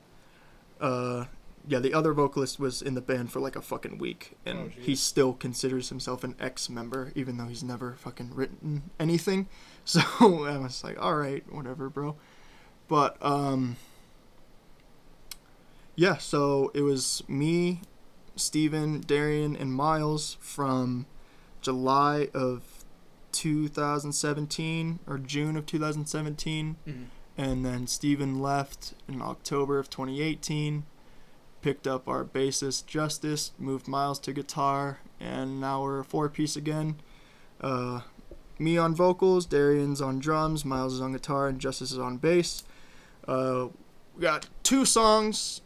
Uh, yeah, the other vocalist was in the band for like a fucking week, and Oh, he still considers himself an ex-member, even though he's never fucking written anything. So I was like, all right, whatever, bro. But um, yeah, so it was me, Steven, Darian, and Miles from July of 2017 or June of 2017 Mhm. and then Steven left in October of 2018. Picked up our bassist Justice, moved Miles to guitar, and now we're a four piece again. Uh, me on vocals, Darian's on drums, Miles is on guitar, and Justice is on bass. Uh, we got two songs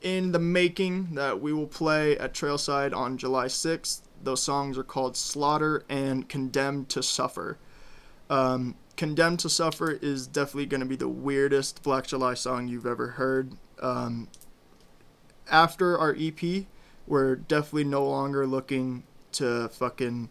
in the making that we will play at Trailside on July 6th. Those songs are called Slaughter and Condemned to Suffer. Um, Condemned to Suffer is definitely going to be the weirdest Black July song you've ever heard. Um, after our EP, we're definitely no longer looking to fucking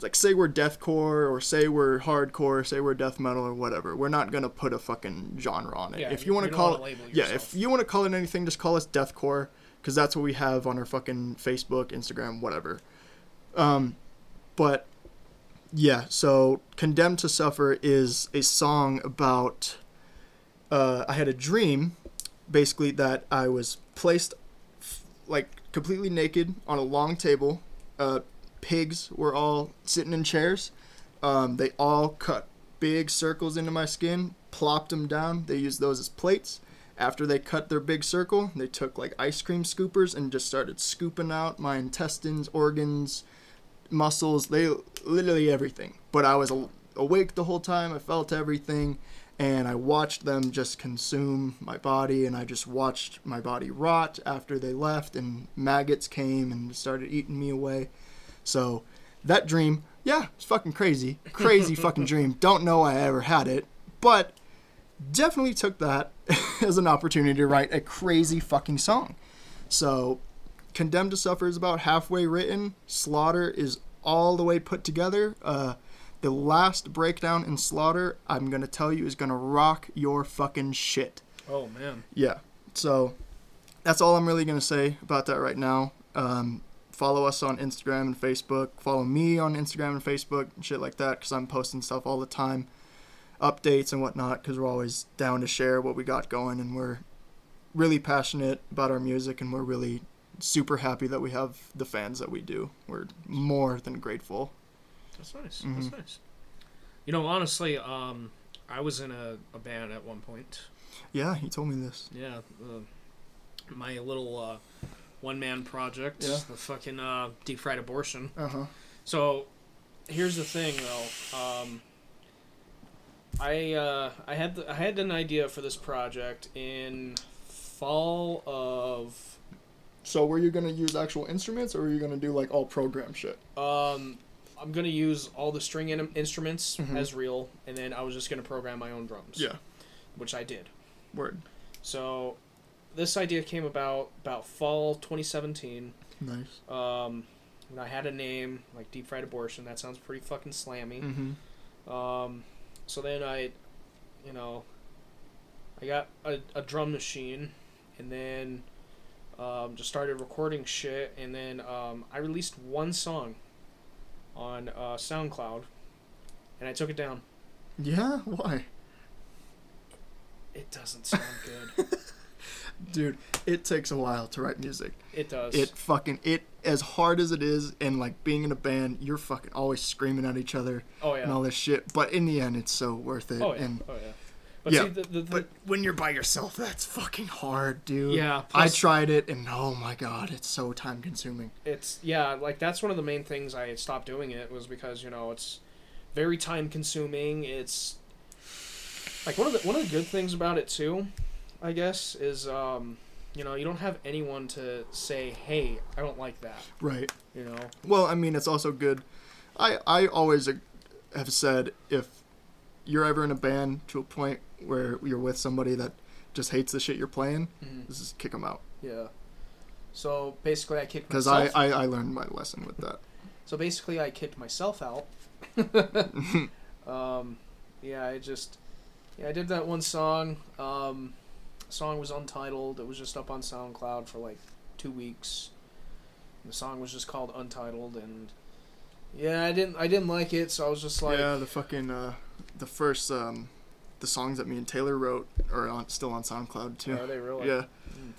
like say we're deathcore or say we're hardcore, say we're death metal or whatever. We're not gonna put a fucking genre on it. Yeah, if you want to call it, yeah, if you want to call it anything, just call us deathcore because that's what we have on our fucking Facebook, Instagram, whatever. Um, but yeah, so Condemned to Suffer is a song about. Uh, I had a dream, basically, that I was placed like completely naked on a long table. Uh, pigs were all sitting in chairs. Um, they all cut big circles into my skin, plopped them down. They used those as plates. After they cut their big circle, they took like ice cream scoopers and just started scooping out my intestines, organs, muscles, they literally everything. But I was awake the whole time. I felt everything and I watched them just consume my body and I just watched my body rot after they left and maggots came and started eating me away. So that dream, yeah, it's fucking crazy. Crazy fucking dream. Don't know I ever had it, but definitely took that as an opportunity to write a crazy fucking song. So Condemned to Suffer is about halfway written. Slaughter is all the way put together. Uh, the last breakdown in Slaughter, I'm gonna tell you, is gonna rock your fucking shit. Oh man. Yeah. So that's all I'm really gonna say about that right now. Um, follow us on Instagram and Facebook. Follow me on Instagram and Facebook and shit like that because I'm posting stuff all the time, updates and whatnot. Because we're always down to share what we got going, and we're really passionate about our music, and we're really super happy that we have the fans that we do. We're more than grateful. That's nice. Mhm. That's nice. You know, honestly, um, I was in a, a band at one point. Yeah, he told me this. Yeah, uh, my little uh, one man project, Yeah. the fucking uh, deep fried abortion. Uh huh. So, here's the thing, though. Um, I uh, I had the, I had an idea for this project in fall of So were you gonna use actual instruments, or were you gonna do like all program shit? um. I'm gonna use all the string in- instruments Mhm. as real, and then I was just gonna program my own drums. Yeah. which I did. Word. So, this idea came about about fall 2017. Nice. Um, when I had a name like Deep Fried Abortion, that sounds pretty fucking slammy. Mm-hmm. Um, so then I, you know, I got a, a drum machine, and then um, just started recording shit, and then um, I released one song on uh, SoundCloud, and I took it down. Yeah. Why? It doesn't sound good. Dude, it takes a while to write music. it does. It fucking it as hard as it is and like being in a band, you're fucking always screaming at each other oh yeah. and all this shit. But in the end it's so worth it. Oh yeah. And oh yeah. But Yeah, see, the, the, the, but when you're by yourself, that's fucking hard, dude. yeah. I tried it and oh my god, it's so time consuming. it's yeah like that's one of the main things i stopped doing it was because you know it's very time consuming it's like one of the one of the good things about it too i guess is um you know you don't have anyone to say hey i don't like that Right. you know Well, I mean, it's also good. I I always have said if you're ever in a band to a point where you're with somebody that just hates the shit you're playing, just kick them out. yeah. So basically i kicked Because I, I I learned my lesson with that. so basically i kicked myself out. Um yeah i just yeah i did that one song. Um song was untitled. It was just up on soundcloud for like two weeks. The song was just called untitled and yeah i didn't i didn't like it so i was just like yeah, the fucking uh, the first um, the songs that me and Taylor wrote are on still on SoundCloud too. are they really Yeah. Mm.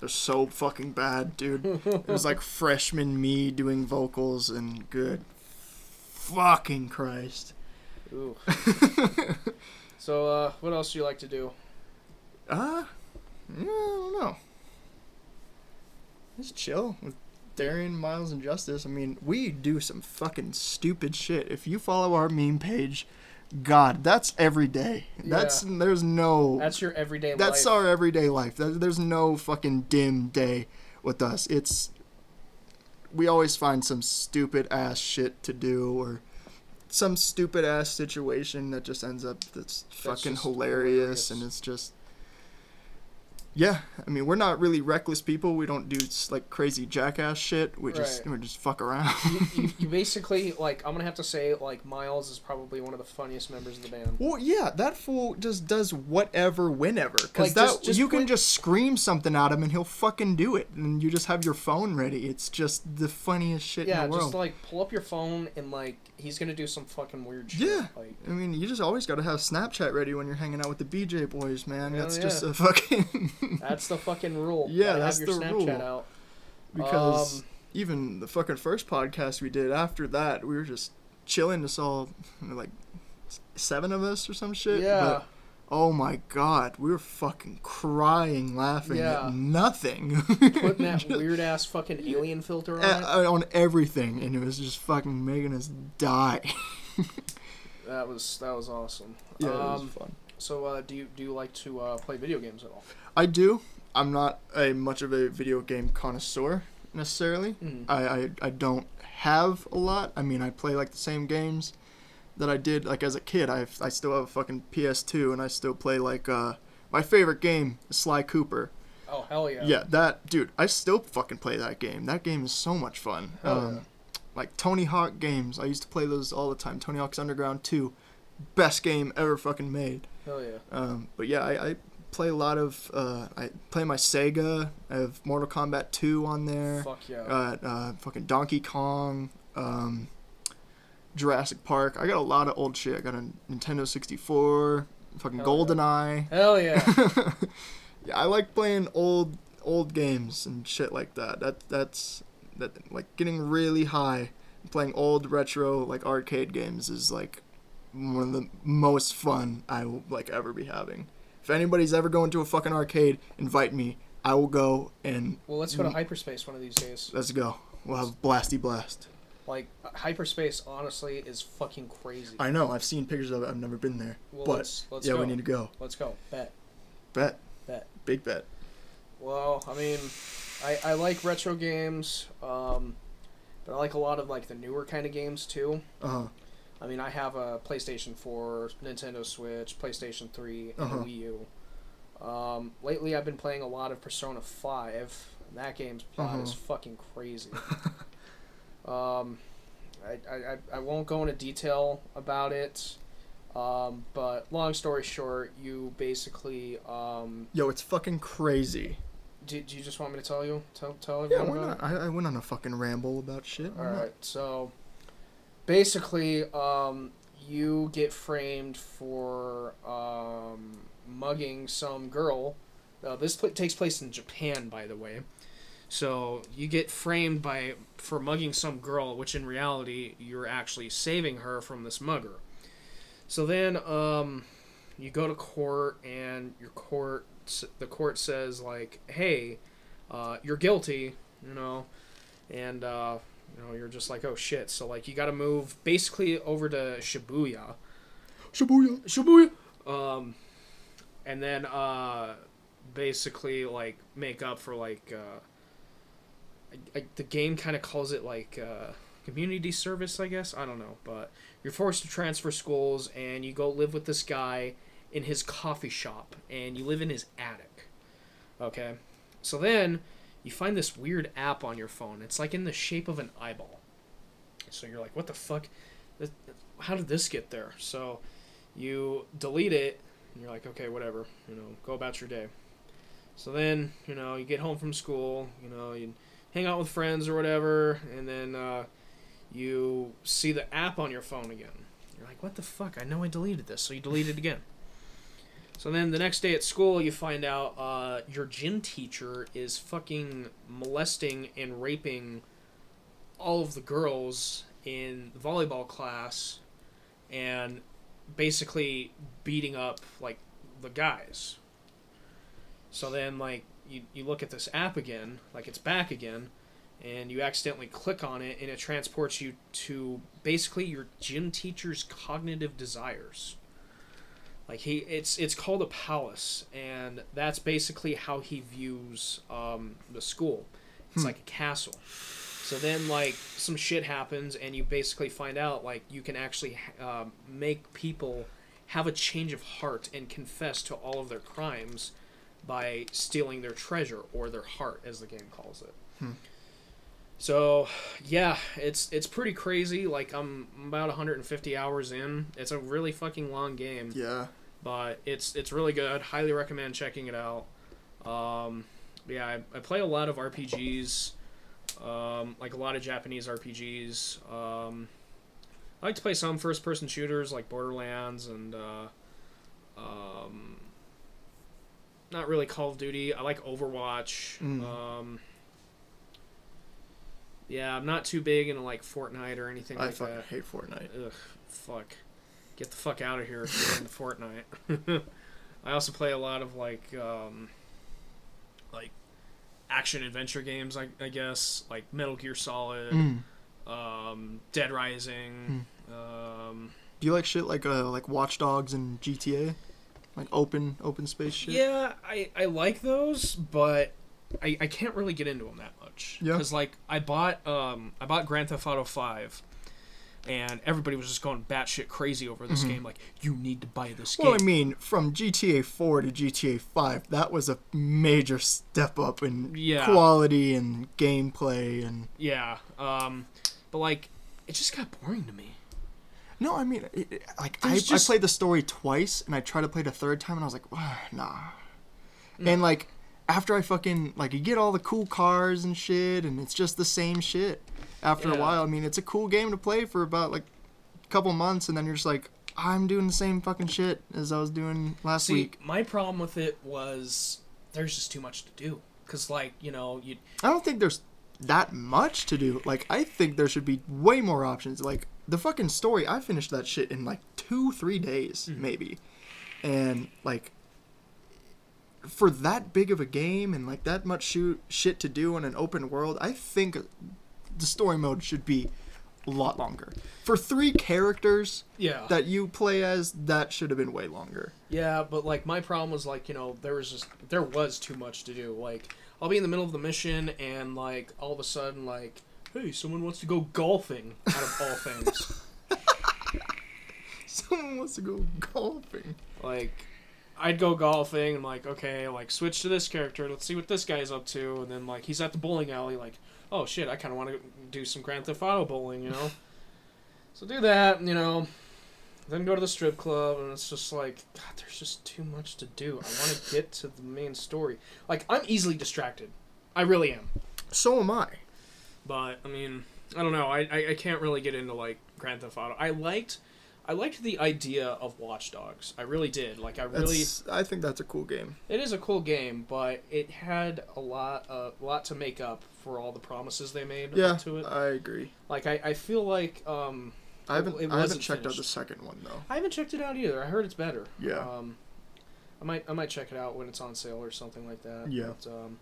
They're so fucking bad, dude. it was like freshman me doing vocals and good fucking Christ. Ooh. so uh what else do you like to do Uh, yeah, I don't know. Just chill with Darian, Miles, and Justice. I mean, we do some fucking stupid shit. If you follow our meme page, God, that's every day. That's there's no that's your everyday that's life our everyday life. There's no fucking dim day with us. It's we always find some stupid ass shit to do or some stupid ass situation that just ends up that's fucking hilarious, hilarious. and it's just yeah. I mean, we're not really reckless people. We don't do like crazy jackass shit. We just Right. we just fuck around. you, you, you basically like i'm gonna have to say like miles is probably one of the funniest members of the band Well, yeah, that fool just does whatever, whenever. Because Like, that just- just you can just scream something at him and he'll fucking do it, and you just have your phone ready. It's just the funniest shit yeah in the world. just like pull up your phone and like he's gonna do some fucking weird shit Yeah. like I mean, you just always got to have Snapchat ready when you're hanging out with the BJ boys, man. That's yeah. just a fucking that's the fucking rule Yeah, that's have your the snapchat rule. out because Um, even the fucking first podcast we did after that, we were just chilling. Just all like seven of us or some shit. yeah But, oh my god, we were fucking crying, laughing Yeah. at nothing. putting that weird ass fucking alien filter on it A- on everything, and it was just fucking making us die. that was that was awesome yeah, it was um, fun. so uh do you do you like to uh play video games at all I do. I'm not a much of a video game connoisseur necessarily. Mhm. I, I I don't have a lot. I mean, I play like the same games that I did like as a kid. I I still have a fucking PS2, and I still play like uh my favorite game, is Sly Cooper. Oh hell yeah. Yeah, that dude, I still fucking play that game. That game is so much fun. Hell um, yeah. Like Tony Hawk games, I used to play those all the time. Tony Hawk's Underground 2, best game ever fucking made. Hell yeah. Um, but yeah, I, I play a lot of. Uh, I play my Sega. I have Mortal Kombat 2 on there. Fuck yeah. Uh, uh, fucking Donkey Kong. Um, Jurassic Park. I got a lot of old shit. I got a Nintendo 64. Fucking Hell yeah. Hell yeah. yeah, I like playing old old games and shit like that. That that's that like getting really high, playing old retro like arcade games is like one of the most fun I will like ever be having. If anybody's ever going to a fucking arcade, invite me. I will go and well, let's go to hyperspace one of these days. let's go. We'll have blasty blast. Like hyperspace, honestly, is fucking crazy. I know. I've seen pictures of it. I've never been there, Well, but let's- let's yeah, go. we need to go. Let's go. Bet. Bet. Bet. Big bet. Well, I mean, I, I like retro games, um, but I like a lot of like the newer kind of games too. Uh huh. I mean, I have a PlayStation 4, Nintendo Switch, PlayStation 3, and Uh-huh. a Wii U. Um, lately, I've been playing a lot of Persona 5. And that game's plot is Uh-huh. fucking crazy. um, I, I, I- won't go into detail about it, um, but long story short, you basically. Um, Yo, it's fucking crazy. do, do you just want me to tell you? Tell, tell Yeah, everyone why not? I, I went on a fucking ramble about shit. Why All not? right, so basically, um, you get framed for um, mugging some girl. Uh, this pl- takes place in Japan, by the way. So you get framed by for mugging some girl, which in reality you're actually saving her from this mugger. So then, um, you go to court, and your court the court says like, "Hey, uh, you're guilty," you know, and uh, you know you're just like, "Oh shit!" So like you got to move basically over to Shibuya. Shibuya. Shibuya. Um, and then uh, basically like make up for like uh, I, I, the game kind of calls it like uh, community service, I guess. I don't know, but you're forced to transfer schools, and you go live with this guy in his coffee shop, and you live in his attic. Okay, so then you find this weird app on your phone. It's like in the shape of an eyeball. So you're like, what the fuck? How did this get there? So you delete it and you're like okay whatever you know go about your day so then you know you get home from school you know you hang out with friends or whatever and then uh, you see the app on your phone again you're like what the fuck i know i deleted this so you delete it again so then the next day at school you find out uh, your gym teacher is fucking molesting and raping all of the girls in the volleyball class and basically beating up like the guys. So then like you, you look at this app again, like it's back again, and you accidentally click on it and it transports you to basically your gym teacher's cognitive desires. Like he it's it's called a palace and that's basically how he views um, the school. It's like a castle. So then, like, some shit happens, and you basically find out, like, you can actually um, make people have a change of heart and confess to all of their crimes by stealing their treasure or their heart, as the game calls it. Hmm. So, yeah, it's it's pretty crazy. Like, I'm about 150 hours in. It's a really fucking long game Yeah. But it's it's really good. Highly recommend checking it out. Um, yeah, I, I play a lot of RPGs, um, like a lot of Japanese RPGs. Um, I like to play some first-person shooters like Borderlands and uh, um, not really Call of Duty. I like Overwatch. Mm. Um, yeah, I'm not too big into like Fortnite or anything I like fucking that. hate Fortnite. Ugh, fuck. Get the fuck out of here if you're into Fortnite. I also play a lot of like um like action adventure games I, I guess, like Metal Gear Solid, Mm. um Dead Rising, um Do you like shit like uh like Watch Dogs and GTA? Like open open space shit? Yeah, I, I like those, but I, I can't really get into them that much. Yeah. Because like I bought um I bought Grand Theft Auto Five, and everybody was just going batshit crazy over this game. Like, you need to buy this Mm-hmm. Well, I mean, from GTA 4 to GTA 5, that was a major step up in Yeah. quality and gameplay and yeah, um, but like, it just got boring to me. No, I mean, it, it- like I, just- I played the story twice, and I tried to play it a third time, and I was like, "Ah, nah. Mm. And like after I fucking like you get all the cool cars and shit, and it's just the same shit. After a while, I mean, it's a cool game to play for about like a couple months, and then you're just like, I'm doing the same fucking shit as I was doing last See, week. my problem with it was there's just too much to do. Cause like you know you I don't think there's that much to do. Like, I think there should be way more options. Like, the fucking story, I finished that shit in like two, three days, mm-hmm. maybe. And, like, for that big of a game and, like, that much shoot, shit to do in an open world, I think the story mode should be a lot longer. For three characters yeah that you play as, that should have been way longer. Yeah, but like my problem was like you know there was just there was too much to do. Like I'll be in the middle of the mission and like all of a sudden like hey someone wants to go golfing out of all things. Someone wants to go golfing. Like I'd go golfing and like okay like switch to this character let's see what this guy's up to and then like he's at the bowling alley like oh shit I kind of want to do some Grand Theft Auto bowling you know. so do that you know. Then go to the strip club, and it's just like, God, there's just too much to do. I want to get to the main story. Like, I'm easily distracted. I really am. So am I. But I mean, I don't know. I, I, I can't really get into like Grand Theft Auto. I liked, I liked the idea of Watch Dogs. I really did. Like, I really, That's, I think that's a cool game. it is a cool game, but it had a lot, a lot to make up for all the promises they made Yeah, to it. I agree. Like, I, I feel like, um, I haven't. I haven't checked out the second one though. I haven't checked it out either. I heard it's better. Yeah. Um, I might I might check it out when it's on sale or something like that. Yeah. But, um,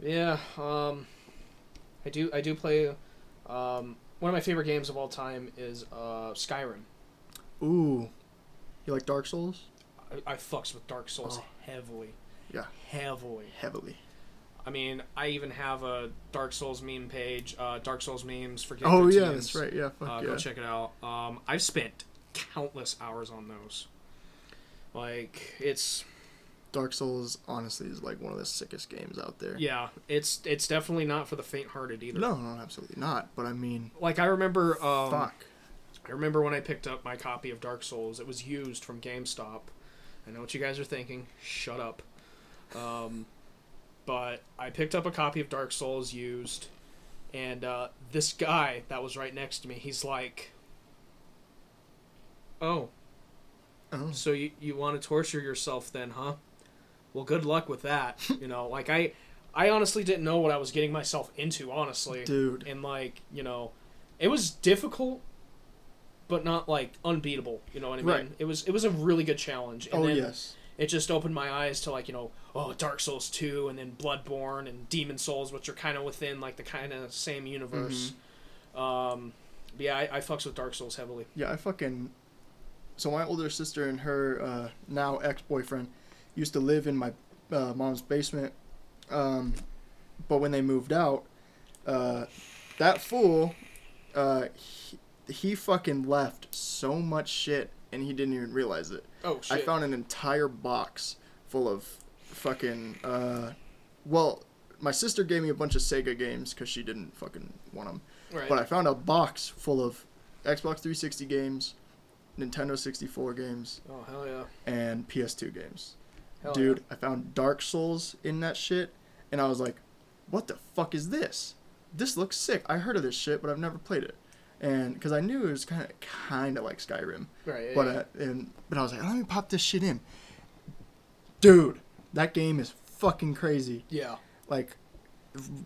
yeah. Um, I do I do play. Um, one of my favorite games of all time is uh, Skyrim. Ooh, you like Dark Souls? I, I fucks with Dark Souls Oh. heavily. Yeah. Heavily. Heavily. I mean, I even have a Dark Souls meme page. Uh, Dark Souls memes for Game Oh yeah, Teens. that's right. Yeah, fuck Uh, yeah. Go check it out. Um, I've spent countless hours on those. Like it's Dark Souls honestly is like one of the sickest games out there. yeah, it's it's definitely not for the faint-hearted either. No, no, absolutely not. But I mean, Like I remember, um, fuck. I remember when I picked up my copy of Dark Souls. It was used from GameStop. I know what you guys are thinking. Shut up. Um, but I picked up a copy of Dark Souls used, and uh, this guy that was right next to me, he's like, "Oh, Oh. so you you want to torture yourself then, huh? Well, good luck with that. you know, like I, I honestly didn't know what I was getting myself into. Honestly, Dude. and like you know, it was difficult, but not like unbeatable. You know what I mean? Right. It was it was a really good challenge. And Oh then yes. It just opened my eyes to like you know oh Dark Souls two and then Bloodborne and Demon Souls, which are kind of within like the kind of same universe. Mm-hmm. Um, but yeah, I, I fucks with Dark Souls heavily. Yeah, I fucking. So my older sister and her uh, now ex boyfriend used to live in my uh, mom's basement, um, but when they moved out, uh, that fool, uh, he, he fucking left so much shit and he didn't even realize it. Oh shit. I found an entire box full of fucking. Uh, well, my sister gave me a bunch of Sega games because she didn't fucking want them. right. But I found a box full of Xbox 360 games, Nintendo 64 games, oh hell yeah, and PS2 games. hell Dude, I found Dark Souls in that shit, and I was like, what the fuck is this? This looks sick. I heard of this shit, but I've never played it. And because I knew it was kind of kind of like Skyrim, yeah. right. but yeah. uh, and but I was like, let me pop this shit in. Dude, that game is fucking crazy. yeah. Like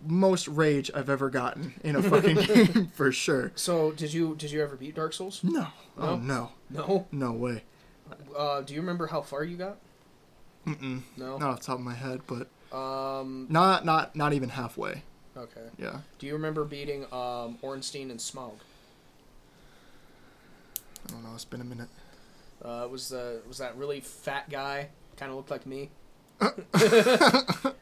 most rage I've ever gotten in a fucking game for sure. So did you did you ever beat Dark Souls? No. Oh No? no. No. No way. Uh, do you remember how far you got? Mm-mm. No. Not off the top of my head, but Um. not not not even halfway. Okay. Yeah. Do you remember beating um Ornstein and Smough? I don't know. It's been a minute. Uh, was the was that really fat guy? Kind of looked like me. and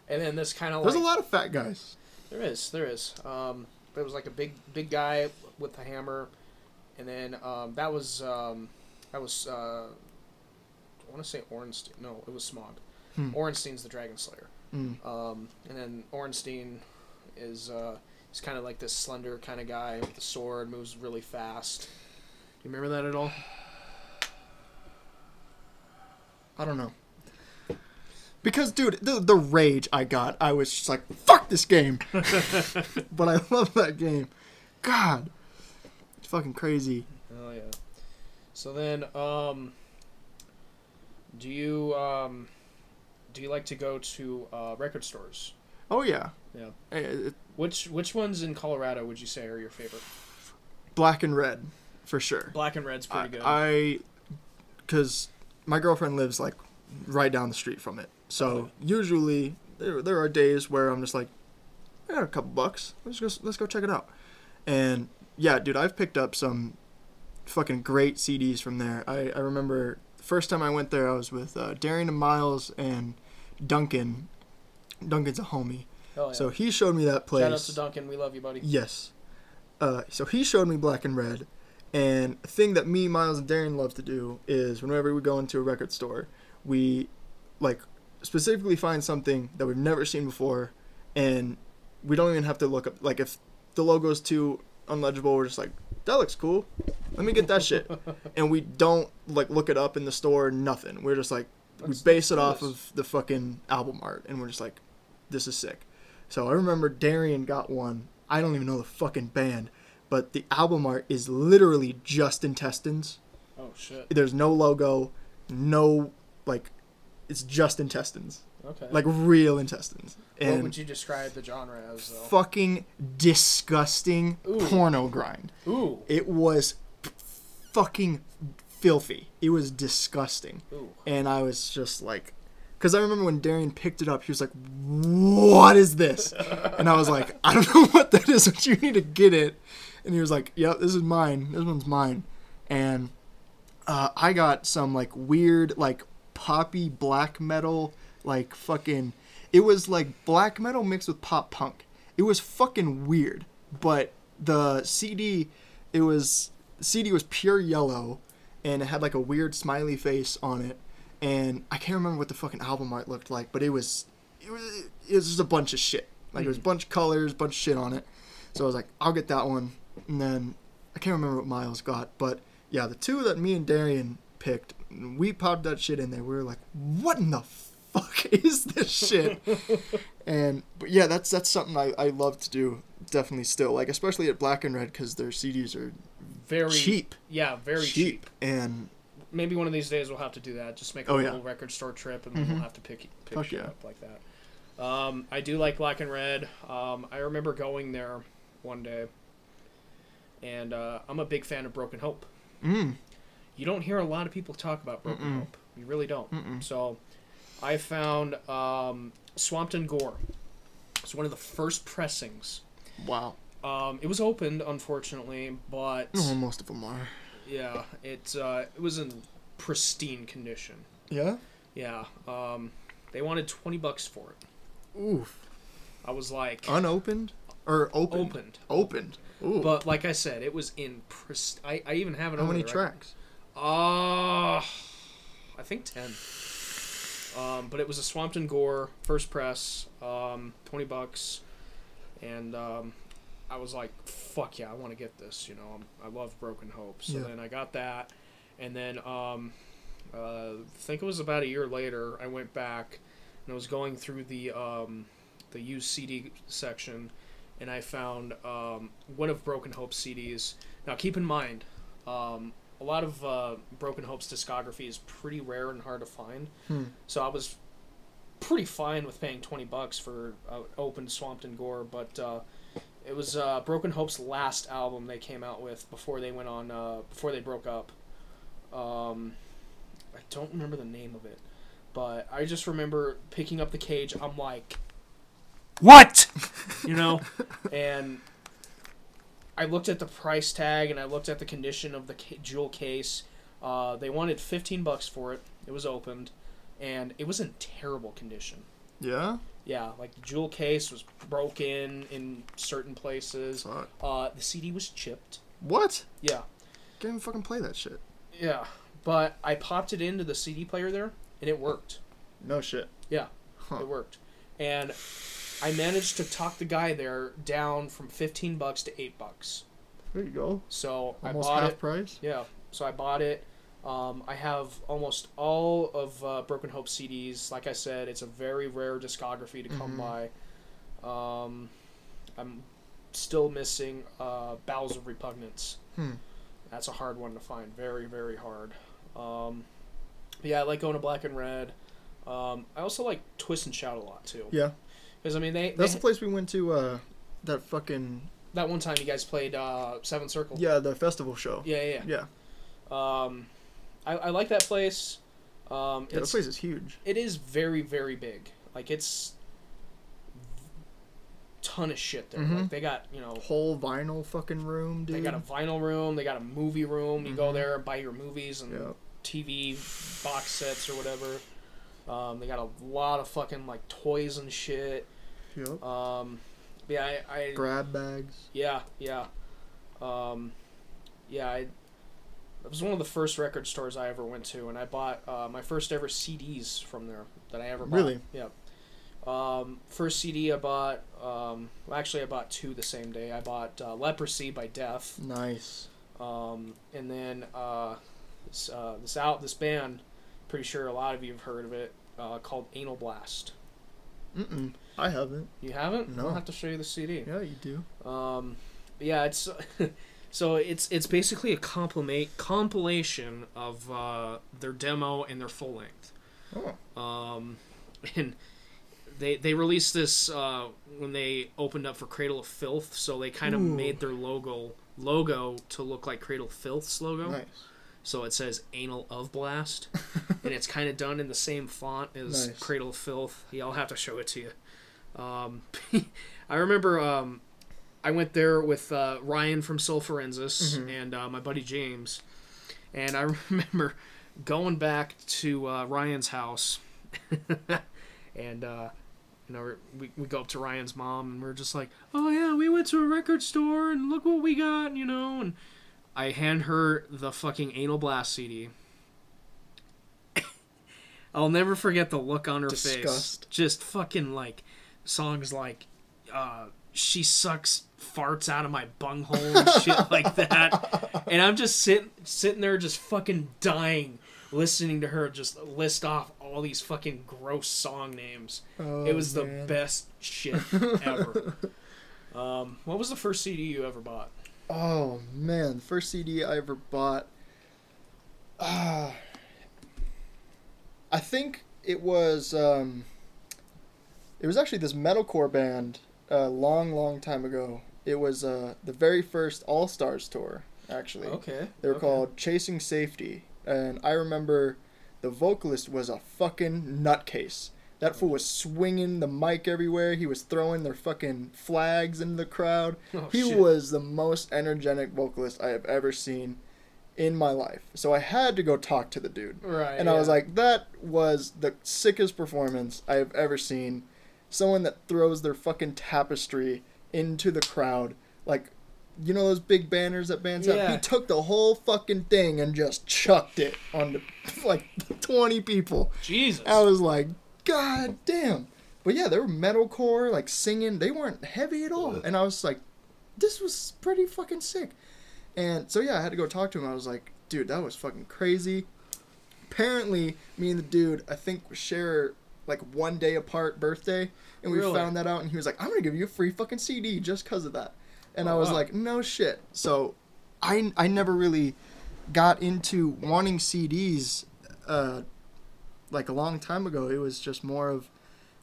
then this kind of There's like a lot of fat guys. there is there is. Um, there was like a big big guy with a hammer, and then um, that was um, that was uh, I want to say Ornstein. No, it was Smough. Hmm. Ornstein's the Dragon Slayer. Mm. Um, and then Ornstein is uh, he's kind of like this slender kind of guy with the sword, moves really fast. Do you remember that at all? I don't know. Because, dude, the, the rage I got, I was just like, fuck this game. but I love that game. God. It's fucking crazy. Oh yeah. So then, um, do you um, do you like to go to uh, record stores? Oh, yeah. Yeah. Eh, eh, Which which ones in Colorado would you say are your favorite? Black and red, for sure. Black and Red's pretty good. I, because my girlfriend lives like right down the street from it. So usually there, there are days where I'm just like, I got a couple bucks. Let's go, let's go check it out. And yeah, dude, I've picked up some fucking great CDs from there. I, I remember the first time I went there, I was with uh, Darian and Miles and Duncan. Duncan's a homie. Yeah. So he showed me that place. Shout out to Duncan. We love you, buddy. Yes. Uh, so he showed me black and red, and a thing that me, Miles, and Darren love to do is whenever we go into a record store, we like specifically find something that we've never seen before, and we don't even have to look up. Like if the logo's too unlegible, we're just like, that looks cool. Let me get that shit, and we don't like look it up in the store. Nothing. We're just like Let's- we base it off of the fucking album art, and we're just like, this is sick. So I remember Darian got one. I don't even know the fucking band, but the album art is literally just intestines. Oh shit. There's no logo, no like, it's just intestines, Okay. like real intestines, what and would you describe the genre as though? fucking disgusting Ooh. porno grind. Ooh. It was fucking filthy. It was disgusting. Ooh. And I was just like, because I remember when Darian picked it up, he was like, "What is this?" And I was like, "I don't know what that is, but you need to get it." And he was like, "Yep, this is mine. This one's mine." And uh, I got some like weird, like poppy black metal, like fucking. It was like black metal mixed with pop punk. It was fucking weird, but the CD, it was CD was pure yellow, and it had like a weird smiley face on it, and I can't remember what the fucking album art looked like, but it was, it was, it was just a bunch of shit. Like it was a bunch of colors, bunch of shit on it. So I was like, I'll get that one, and then I can't remember what Miles got, but yeah, the two that me and Darian picked, we popped that shit in there. We were like, what in the fuck is this shit? and but yeah, that's that's something I, I love to do. Definitely still like, especially at Black and Red because their CDs are Very cheap, Yeah, very cheap. and Maybe one of these days we'll have to do that. Just make a Oh, little yeah. record store trip, and then Mhm. we'll have to pick pick shit yeah. up like that. Um, I do like Black and Red. Um, I remember going there one day, and uh, I'm a big fan of Broken Hope. mm, You don't hear a lot of people talk about Broken Mm-mm. Hope. You really don't. Mm-mm. So, I found um, Swamped in Gore. It's one of the first pressings. wow. Um, it was opened, unfortunately, but Oh, most of them are. yeah, it uh, it was in pristine condition. Yeah. Yeah, um, they wanted twenty bucks for it. Oof. I was like, Unopened or opened? opened, Opened. Ooh. but like I said, it was in prist. I, I even have it. On. How many right? tracks? Uh, I think 10. Um, but it was a Swamped in Gore first press, um, 20 bucks. And um, I was like, fuck yeah, I want to get this. You know, I'm, I love Broken Hope. So Yeah. then I got that. And then um, uh, I think it was about a year later, I went back and I was going through the, um, the used CD section. And I found um, one of Broken Hope's CDs. Now, keep in mind, um, a lot of uh, Broken Hope's discography is pretty rare and hard to find. Hmm. So I was pretty fine with paying twenty bucks for uh, open Swamped in Gore, but uh, it was uh, Broken Hope's last album they came out with before they went on uh, before they broke up. Um, I don't remember the name of it, but I just remember picking up the cage. I'm like, what? you know, and I looked at the price tag and I looked at the condition of the jewel case. Uh, they wanted 15 bucks for it. It was opened, and it was in terrible condition. Yeah. Yeah, like the jewel case was broken in certain places. Fuck. Uh, the CD was chipped. What? Yeah. Can't even fucking play that shit. Yeah, but I popped it into the CD player there, and it worked. No shit. Yeah, Huh. it worked, and I managed to talk the guy there down from fifteen bucks to eight bucks. There you go. So Almost I bought half it. price. Yeah, so I bought it. Um, I have almost all of uh, Broken Hope CDs. Like I said, it's a very rare discography to come by. Um, I'm still missing uh, Bowels of Repugnance. Hmm. That's a hard one to find. Very, very hard. Um, yeah, I like going to Black and Red. Um, I also like Twist and Shout a lot too. Yeah. Because I mean, they, That's they the place we went to. Uh, that fucking that one time you guys played uh, Seven Circle. yeah, the festival show. Yeah, yeah. Yeah. yeah. Um, I, I like that place. Um, Yeah, that place is huge. it is very, very big. Like it's ton of shit there. Mhm. Like they got you know Whole vinyl fucking room, dude. they got a vinyl room, they got a movie room. You go Mhm. there and buy your movies and Yeah. TV box sets or whatever. Um, they got a lot of fucking like toys and shit. Yep. Um, yeah, I, I Grab bags. yeah, yeah, um, yeah. I it was one of the first record stores I ever went to, and I bought uh, my first ever CDs from there that I ever bought. Really? Yeah. Um, first CD I bought. Um, well, actually, I bought two the same day. I bought uh, Leprosy by Death. Nice. Um, and then uh, this uh, this out this band, pretty sure a lot of you have heard of it, uh, called Anal Blast. Mm-mm. I haven't. You haven't? No. I'll have to show you the CD. Yeah, you do. Um, yeah, it's so it's it's basically a compilate compilation of uh, their demo and their full length. Oh. Um, and they they released this uh, when they opened up for Cradle of Filth, so they kind of Ooh. made their logo logo to look like Cradle Filth's logo. Nice. So it says Anal of Blast, and it's kind of done in the same font as Nice. Cradle of Filth. Yeah, I'll have to show it to you. Um, I remember um, I went there with uh, Ryan from Soul Forensis Mhm. and uh, my buddy James, and I remember going back to uh, Ryan's house, and uh, you know we we go up to Ryan's mom and we're just like, oh yeah, we went to a record store and look what we got, you know, and I hand her the fucking Anal Blast CD. I'll never forget the look on her face. Just fucking like songs like uh she sucks farts out of my bunghole and shit like that. And I'm just sitting sitting there just fucking dying listening to her just list off all these fucking gross song names. Oh, it was the best shit ever. um, what was the first CD you ever bought? Oh man, the first CD I ever bought. Ah, I think it was. Um, it was actually this metalcore band a long, long time ago. It was uh, the very first All Stars tour. Actually, Okay. they were okay. called Chasing Safety, and I remember the vocalist was a fucking nutcase. That fool was swinging the mic everywhere. He was throwing their fucking flags into the crowd. Oh, he shit. was the most energetic vocalist I have ever seen in my life. So I had to go talk to the dude. Right. And I was like, that was the sickest performance I have ever seen. Someone that throws their fucking tapestry into the crowd. Like, you know those big banners that bands have? Yeah. He took the whole fucking thing and just chucked it onto like 20 people. Jesus. I was like, God damn. But yeah, they were metalcore, like singing. They weren't heavy at all. And I was like, this was pretty fucking sick. And so yeah, I had to go talk to him. I was like, dude, that was fucking crazy. Apparently, me and the dude, I think, share like one day apart birthday, and we Really? found that out. And he was like, I'm gonna give you a free fucking CD just cause of that. And Oh, I was wow. like, no shit. So, I I never really got into wanting CDs. Uh, like a long time ago, it was just more of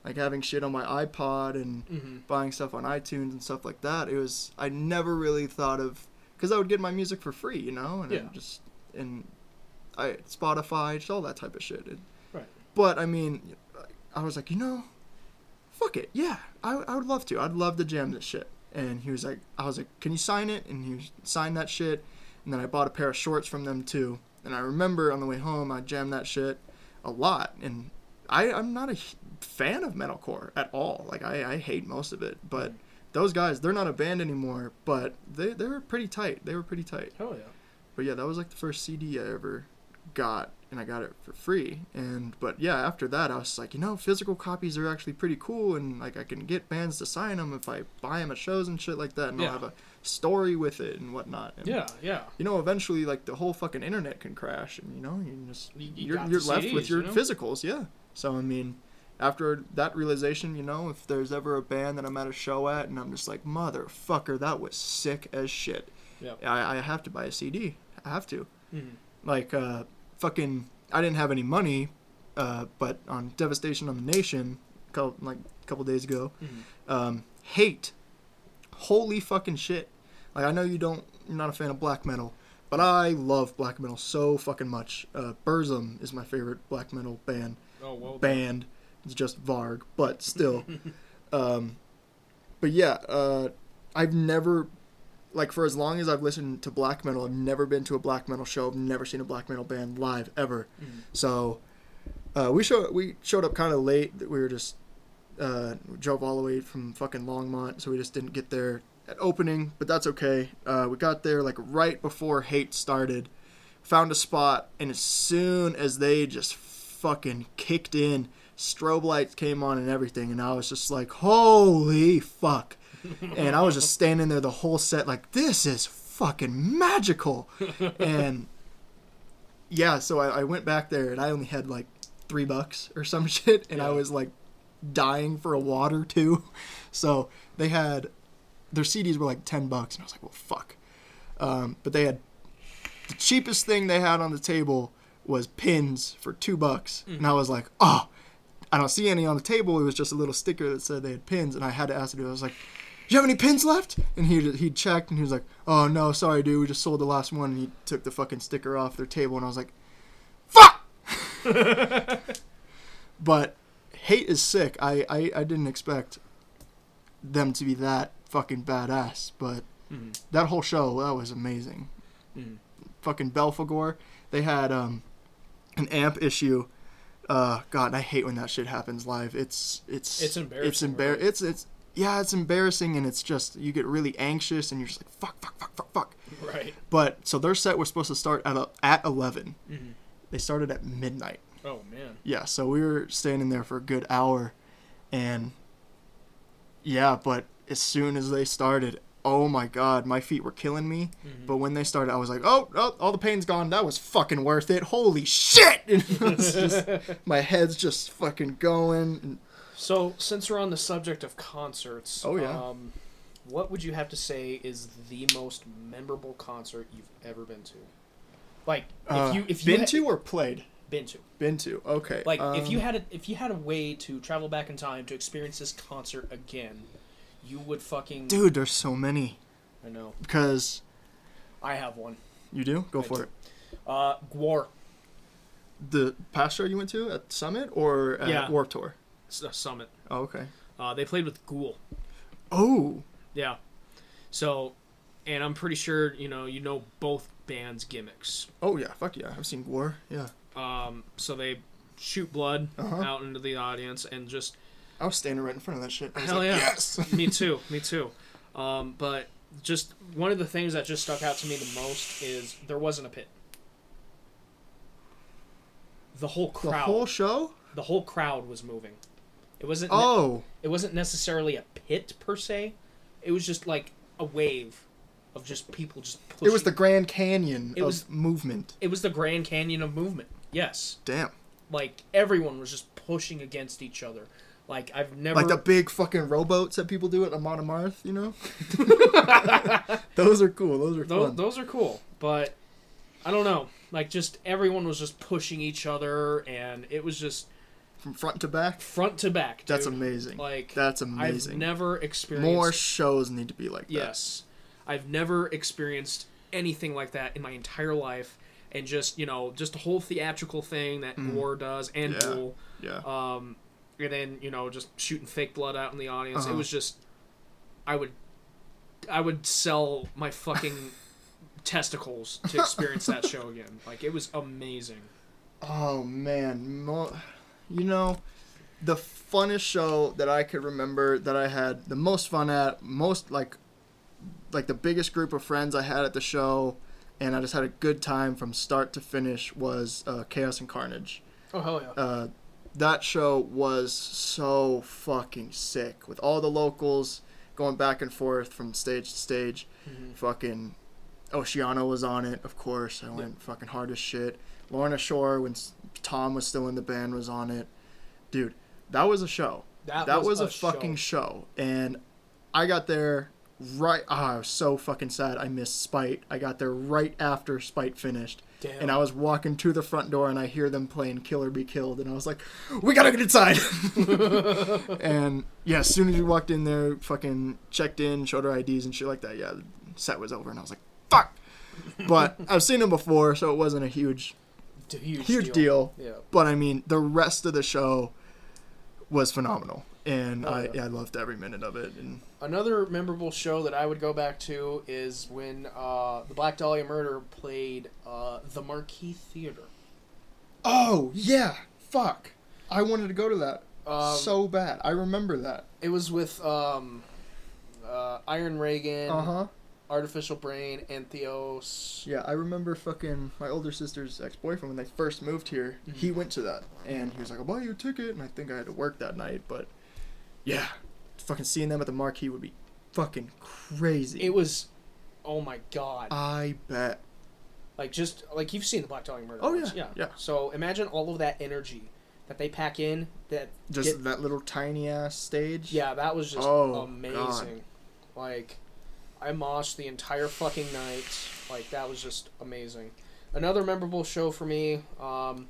like having shit on my iPod and hmm buying stuff on iTunes and stuff like that. It was I never really thought of because I would get my music for free, you know, and Yeah. Just and I Spotify, just all that type of shit. It- Right. But I mean, I was like, you know, fuck it, yeah, I I would love to. I'd love to jam this shit. And he was like, I was like, can you sign it? And he signed that shit. And then I bought a pair of shorts from them too. And I remember on the way home, I jammed that shit a lot. And I, I'm not a fan of metalcore at all. Like I, I hate most of it. But mm. those guys, they're not a band anymore. But they they were pretty tight. They were pretty tight. Hell yeah. but yeah, that was like the first CD I ever got, and I got it for free. And but yeah, after that, I was like, you know, physical copies are actually pretty cool, and like I can get bands to sign them if I buy them at shows and shit like that, and Yeah. I'll have a story with it and whatnot. And, Yeah, yeah. You know, eventually, like the whole fucking internet can crash, and you know, you just You- you you're you're left with your you know? physicals, yeah. So I mean, after that realization, you know, if there's ever a band that I'm at a show at and I'm just like, motherfucker, that was sick as shit. Yep. I, I have to buy a CD. I have to. Mm-hmm. Like, uh, fucking, I didn't have any money, uh, but on Devastation on the Nation, couple, like a couple days ago, Mhm. um, hate, holy fucking shit. Like, I know you don't, you're not a fan of black metal, but I love black metal so fucking much. Uh, Burzum is my favorite black metal band. Oh well. Band. It's just Varg, but still. um, but yeah, uh, I've never, like, for as long as I've listened to black metal, I've never been to a black metal show. I've never seen a black metal band live ever. Mhm. So, uh, we showed we showed up kind of late. We were just uh, drove all the way from fucking Longmont, so we just didn't get there at opening. But that's okay. Uh, we got there like right before Hate started. Found a spot, and as soon as they just fucking kicked in, strobe lights came on and everything, and I was just like, "Holy fuck!" and I was just standing there the whole set, like, "This is fucking magical," and yeah, so I, I went back there and I only had like three bucks or some shit, and I was like dying for a water too. So they had their CDs were like ten bucks, and I was like, well, fuck. Um, but they had the cheapest thing they had on the table was pins for two bucks, and I was like, oh, I don't see any on the table. It was just a little sticker that said they had pins, and I had to ask the dude. I was like. Do you have any pins left? And he he checked and he was like, "Oh no, sorry, dude. We just sold the last one." And he took the fucking sticker off their table, and I was like, "Fuck!" but hate is sick. I, I I didn't expect them to be that fucking badass, but Mhm. that whole show that was amazing. Mhm. Fucking Belphegor, they had um an amp issue. Uh, God, I hate when that shit happens live. It's it's It's embarrassing, It's embar- right? It's it's yeah, it's embarrassing, and it's just you get really anxious, and you're just like fuck, fuck, fuck, fuck, fuck. Right. But so their set was supposed to start at a, at eleven. Mhm. They started at midnight. Oh man. Yeah, so we were standing there for a good hour, and yeah, but as soon as they started, oh my god, my feet were killing me. Mhm. But when they started, I was like, oh, oh, all the pain's gone. That was fucking worth it. Holy shit! Just- my head's just fucking going. So, since we're on the subject of concerts, Oh, yeah. um, what would you have to say is the most memorable concert you've ever been to? Like, if uh, you if you been had- to or played? been to, Been to. Okay. like, if you um, had a if you had a way to travel back in time to experience this concert again, you would fucking. dude, there's so many I know. because I have one. you do go I for do. it. Uh, Gwar. The past show you went to at Summit or at Yeah. Warped Tour? S- uh, Summit. Oh, okay. Uh, they played with Ghoul. Oh, Yeah. So, and I'm pretty sure you know you know both bands' gimmicks. oh yeah, fuck yeah, I've seen Gwar. Yeah, Um, so they shoot blood Uh-huh. out into the audience and just I was standing right in front of that shit. I was hell like, yeah, Yes. me too, me too. Um, but just one of the things that just stuck out to me the most is there wasn't a pit. The whole crowd. the whole show. the whole crowd was moving. It wasn't. Oh, It wasn't necessarily a pit per se. It was just like a wave of just people just pushing. it was the Grand Canyon It of was- movement. It was the Grand Canyon of movement. Yes, Damn. like everyone was just pushing against each other. Like I've never. Like the big fucking rowboats that people do at Amon Amarth, you know? those are cool. Those are those, fun. those are cool, but I don't know. Like just everyone was just pushing each other, and it was just From front to back. front to back. Dude. That's amazing. Like That's amazing. I've never experienced More shows need to be like that. Yes. I've never experienced anything like that in my entire life. And just, you know, just a whole theatrical thing that Gwar does and Mm. Yeah. Yeah. Um, and then, you know, just shooting fake blood out in the audience. It Uh-huh. was just, I would, I would sell my fucking testicles to experience that show again. Like, it was amazing. Oh man, Mo- you know, the funnest show that I could remember that I had the most fun at, most like, like the biggest group of friends I had at the show, and I just had a good time from start to finish. Was uh, Chaos and Carnage. Oh hell yeah. Uh, that show was so fucking sick with all the locals going back and forth from stage to stage. Mhm. Fucking Oceano was on it, of course. I went fucking hard as shit. Lorna Shore, when Tom was still in the band, was on it. Dude, that was a show. That, was, a, fucking show. And I got there right. ah, I was so fucking sad. I missed Spite. I got there right after Spite finished. Damn. And I was walking to the front door and I hear them playing Kill or Be Killed. And I was like, we gotta get inside. and yeah, as soon as we walked in there, fucking checked in, showed our IDs and shit like that, yeah, the set was over. And I was like, fuck. But I've seen them before, so it wasn't a huge, huge, huge deal. Yeah. But I mean, the rest of the show was phenomenal. And Oh, I, yeah. yeah, I loved every minute of it. And Another memorable show that I would go back to is when uh, the Black Dahlia Murder played uh, the Marquee Theater. oh yeah, fuck! I wanted to go to that Um, so bad. I remember that. it was with um, uh, Iron Reagan, Uh huh. Artificial Brain, and Theos. Yeah, I remember fucking my older sister's ex boyfriend when they first moved here. Mm-hmm. He went to that and he was like, "I'll buy you a ticket," and I think I had to work that night, but yeah, fucking seeing them at the marquee would be fucking crazy. It was, oh my god! I bet. like just like you've seen the Black Dahlia Murder. Oh, yeah, yeah, yeah. So imagine all of that energy that they pack in. That Just get- that little tiny ass stage. Yeah, that was just Oh, amazing. God. Like, I moshed the entire fucking night. Like, that was just amazing. Another memorable show for me. Um,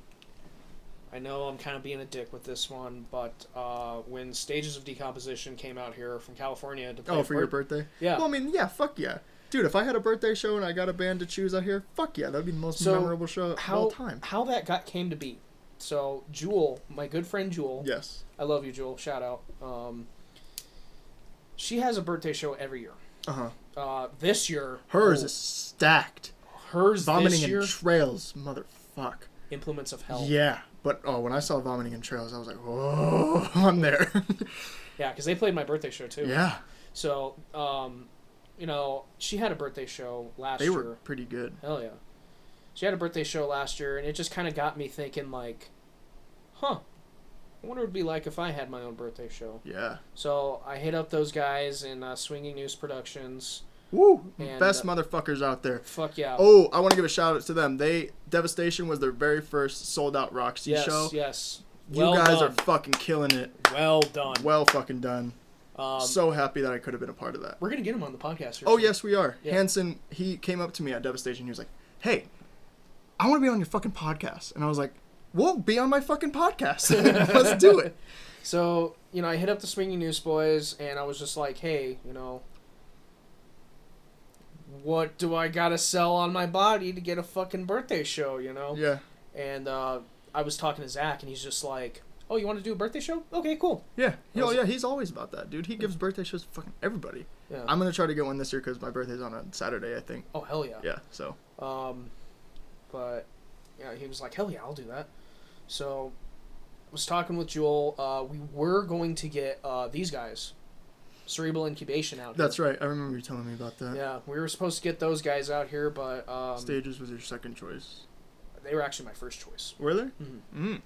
I know I'm kind of being a dick with this one, but uh, when Stages of Decomposition came out here from California to play Oh, for your birth- birthday? Yeah. Well, I mean, yeah, fuck yeah. Dude, if I had a birthday show and I got a band to choose out here, fuck yeah, that'd be the most So, memorable show of how all time. how that got came to be. So Jewel, my good friend Jewel, Yes. I love you, Jewel. Shout out. Um, she has a birthday show every year. Uh huh. Uh, this year, Hers oh, is stacked. hers Vomiting this in year. trails, motherfuck. Implements of Hell. Yeah, but oh, when I saw Vomiting Entrails, I was like, whoa, I'm there. Yeah, because they played my birthday show too. yeah, So, um, you know, she had a birthday show last they year. were pretty good. Hell yeah. She had a birthday show last year, and it just kind of got me thinking, like, huh, I wonder what it'd be like if I had my own birthday show. Yeah. So I hit up those guys in uh, Swinging News Productions. Woo! And, Best uh, motherfuckers out there. Fuck yeah. Oh, I want to give a shout out to them. They Devastation was their very first sold out Roxy yes, show. yes. You Well guys done. are fucking killing it. well done. Well fucking done. um, so happy that I could have been a part of that. we're gonna get him on the podcast. Oh soon. yes, we are. Yeah. Hanson, he came up to me at Devastation. He was like, "Hey, I want to be on your fucking podcast," and I was like, "Well, be on my fucking podcast. Let's do it." So, you know, I hit up the Swinging News Boys, and I was just like, hey, you know, what do I gotta sell on my body to get a fucking birthday show, you know? Yeah, And uh, I was talking to Zach, and he's just like, oh, you want to do a birthday show? Okay, cool. yeah, oh yeah. He's always about that, dude. He gives birthday shows to fucking everybody. Yeah. I'm gonna try to get one this year because my birthday's on a Saturday, I think. oh, hell yeah. Yeah, so Um, but, yeah, he was like, hell yeah, I'll do that. So, I was talking with Jewel. Uh, we were going to get uh, these guys, Cerebral Incubation, out here. that's right. I remember you telling me about that. Yeah, we were supposed to get those guys out here, but um, Stages was your second choice. they were actually my first choice. Were there? Mhm.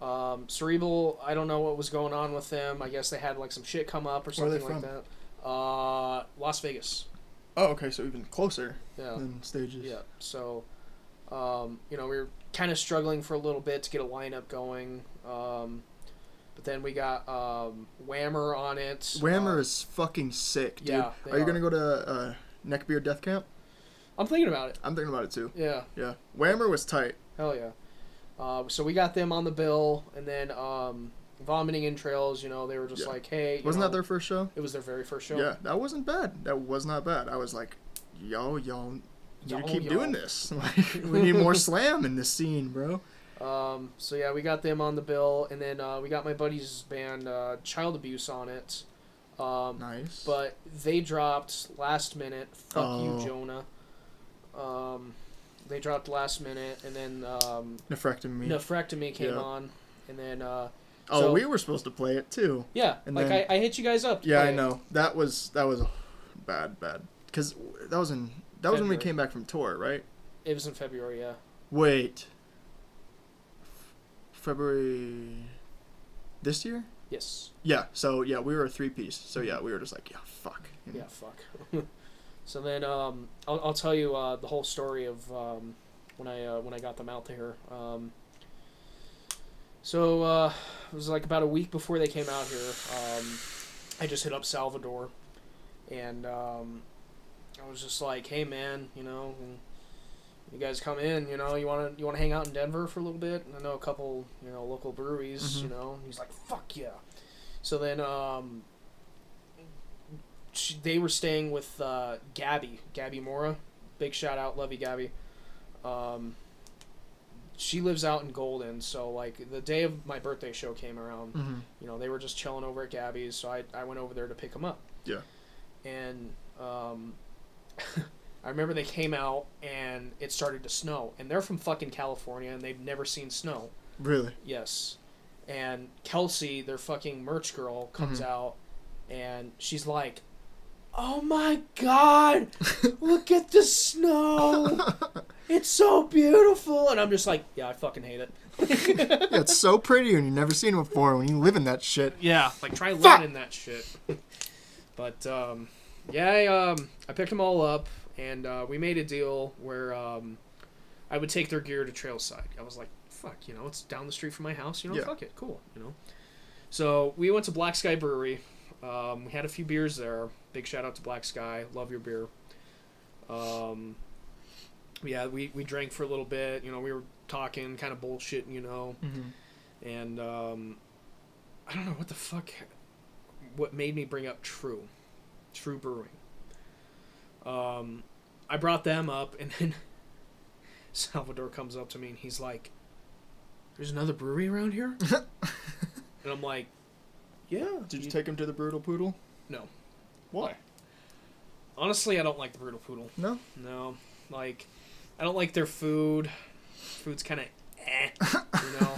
Mm. Um, Cerebral, I don't know what was going on with them. I guess they had like some shit come up or they something like that. Uh, Las Vegas. Oh, okay. So even closer Yeah, than Stages. yeah. So, um, you know, we were kind of struggling for a little bit to get a lineup going. Um, but then we got um, Whammer on it. Whammer Uh, is fucking sick, dude. Yeah, are you are. gonna go to uh, Neckbeard Death Camp? I'm thinking about it. I'm thinking about it too. Yeah. Yeah, Whammer was tight. Hell yeah. Uh, so we got them on the bill, and then um, Vomiting Entrails. You know, they were just Yeah. like, "Hey, Wasn't know, that their first show? It was their very first show. Yeah, that wasn't bad. That was not bad. I was like, yo, y'all, you Yo, keep yo. doing this. Like, we need more slam in this scene, bro. Um, so yeah, we got them on the bill, and then uh, we got my buddy's band, uh, Child Abuse, on it. Um, Nice. But they dropped last minute. Fuck Oh. you, Jonah. Um, they dropped last minute, and then um, Nephrectomy. Nephrectomy came Yeah. on, and then uh, oh, so- we were supposed to play it too. yeah, And like then- I, I hit you guys up. Yeah, I know. That was that was bad, bad. Because that was in That was when we came back from tour, right? It was in February, yeah. Wait. February this year? Yes. Yeah. So yeah, we were a three piece. So yeah, we were just like, yeah, fuck. you know? Yeah, fuck. so then um, I'll, I'll tell you uh, the whole story of um, when I uh, when I got them out there. Um, so uh, it was like about a week before they came out here. Um, I just hit up Salvador, and um, I was just like, "Hey, man, you know." You guys come in, you know. You want to you want to hang out in Denver for a little bit. I know a couple, you know, local breweries. Mhm. You know, he's like, "Fuck yeah!" So then, um, she, they were staying with uh, Gabby, Gabby Mora. Big shout out, love you, Gabby. Um, she lives out in Golden, so like the day of my birthday show came around, Mhm. you know, they were just chilling over at Gabby's, so I, I went over there to pick them up. Yeah. And um, I remember they came out and it started to snow, and they're from fucking California and they've never seen snow. Really? Yes. And Kelsey, their fucking merch girl, comes Mhm. out and she's like, Oh my god! Look at the snow! It's so beautiful! And I'm just like, Yeah, I fucking hate it. yeah, it's so pretty and you've never seen it before when you live in that shit. Yeah, like try living in that shit. but um, yeah, I, um, I picked them all up, and uh, we made a deal where um, I would take their gear to Trailside. I was like, fuck, you know, it's down the street from my house. You know, Yeah. fuck it, cool. You know. So we went to Black Sky Brewery. Um, we had a few beers there. Big shout out to Black Sky. Love your beer. Um, yeah, we, we drank for a little bit. You know, we were talking, kind of bullshitting, you know Mm-hmm. and um, I don't know what the fuck, what made me bring up True, True Brewing. Um, I brought them up, and then Salvador comes up to me and he's like, "There's another brewery around here," and I'm like, "Yeah." Did you take him to the Brutal Poodle? No. Why? Honestly, I don't like the Brutal Poodle. No. No, like, I don't like their food. Food's kind of eh, you know.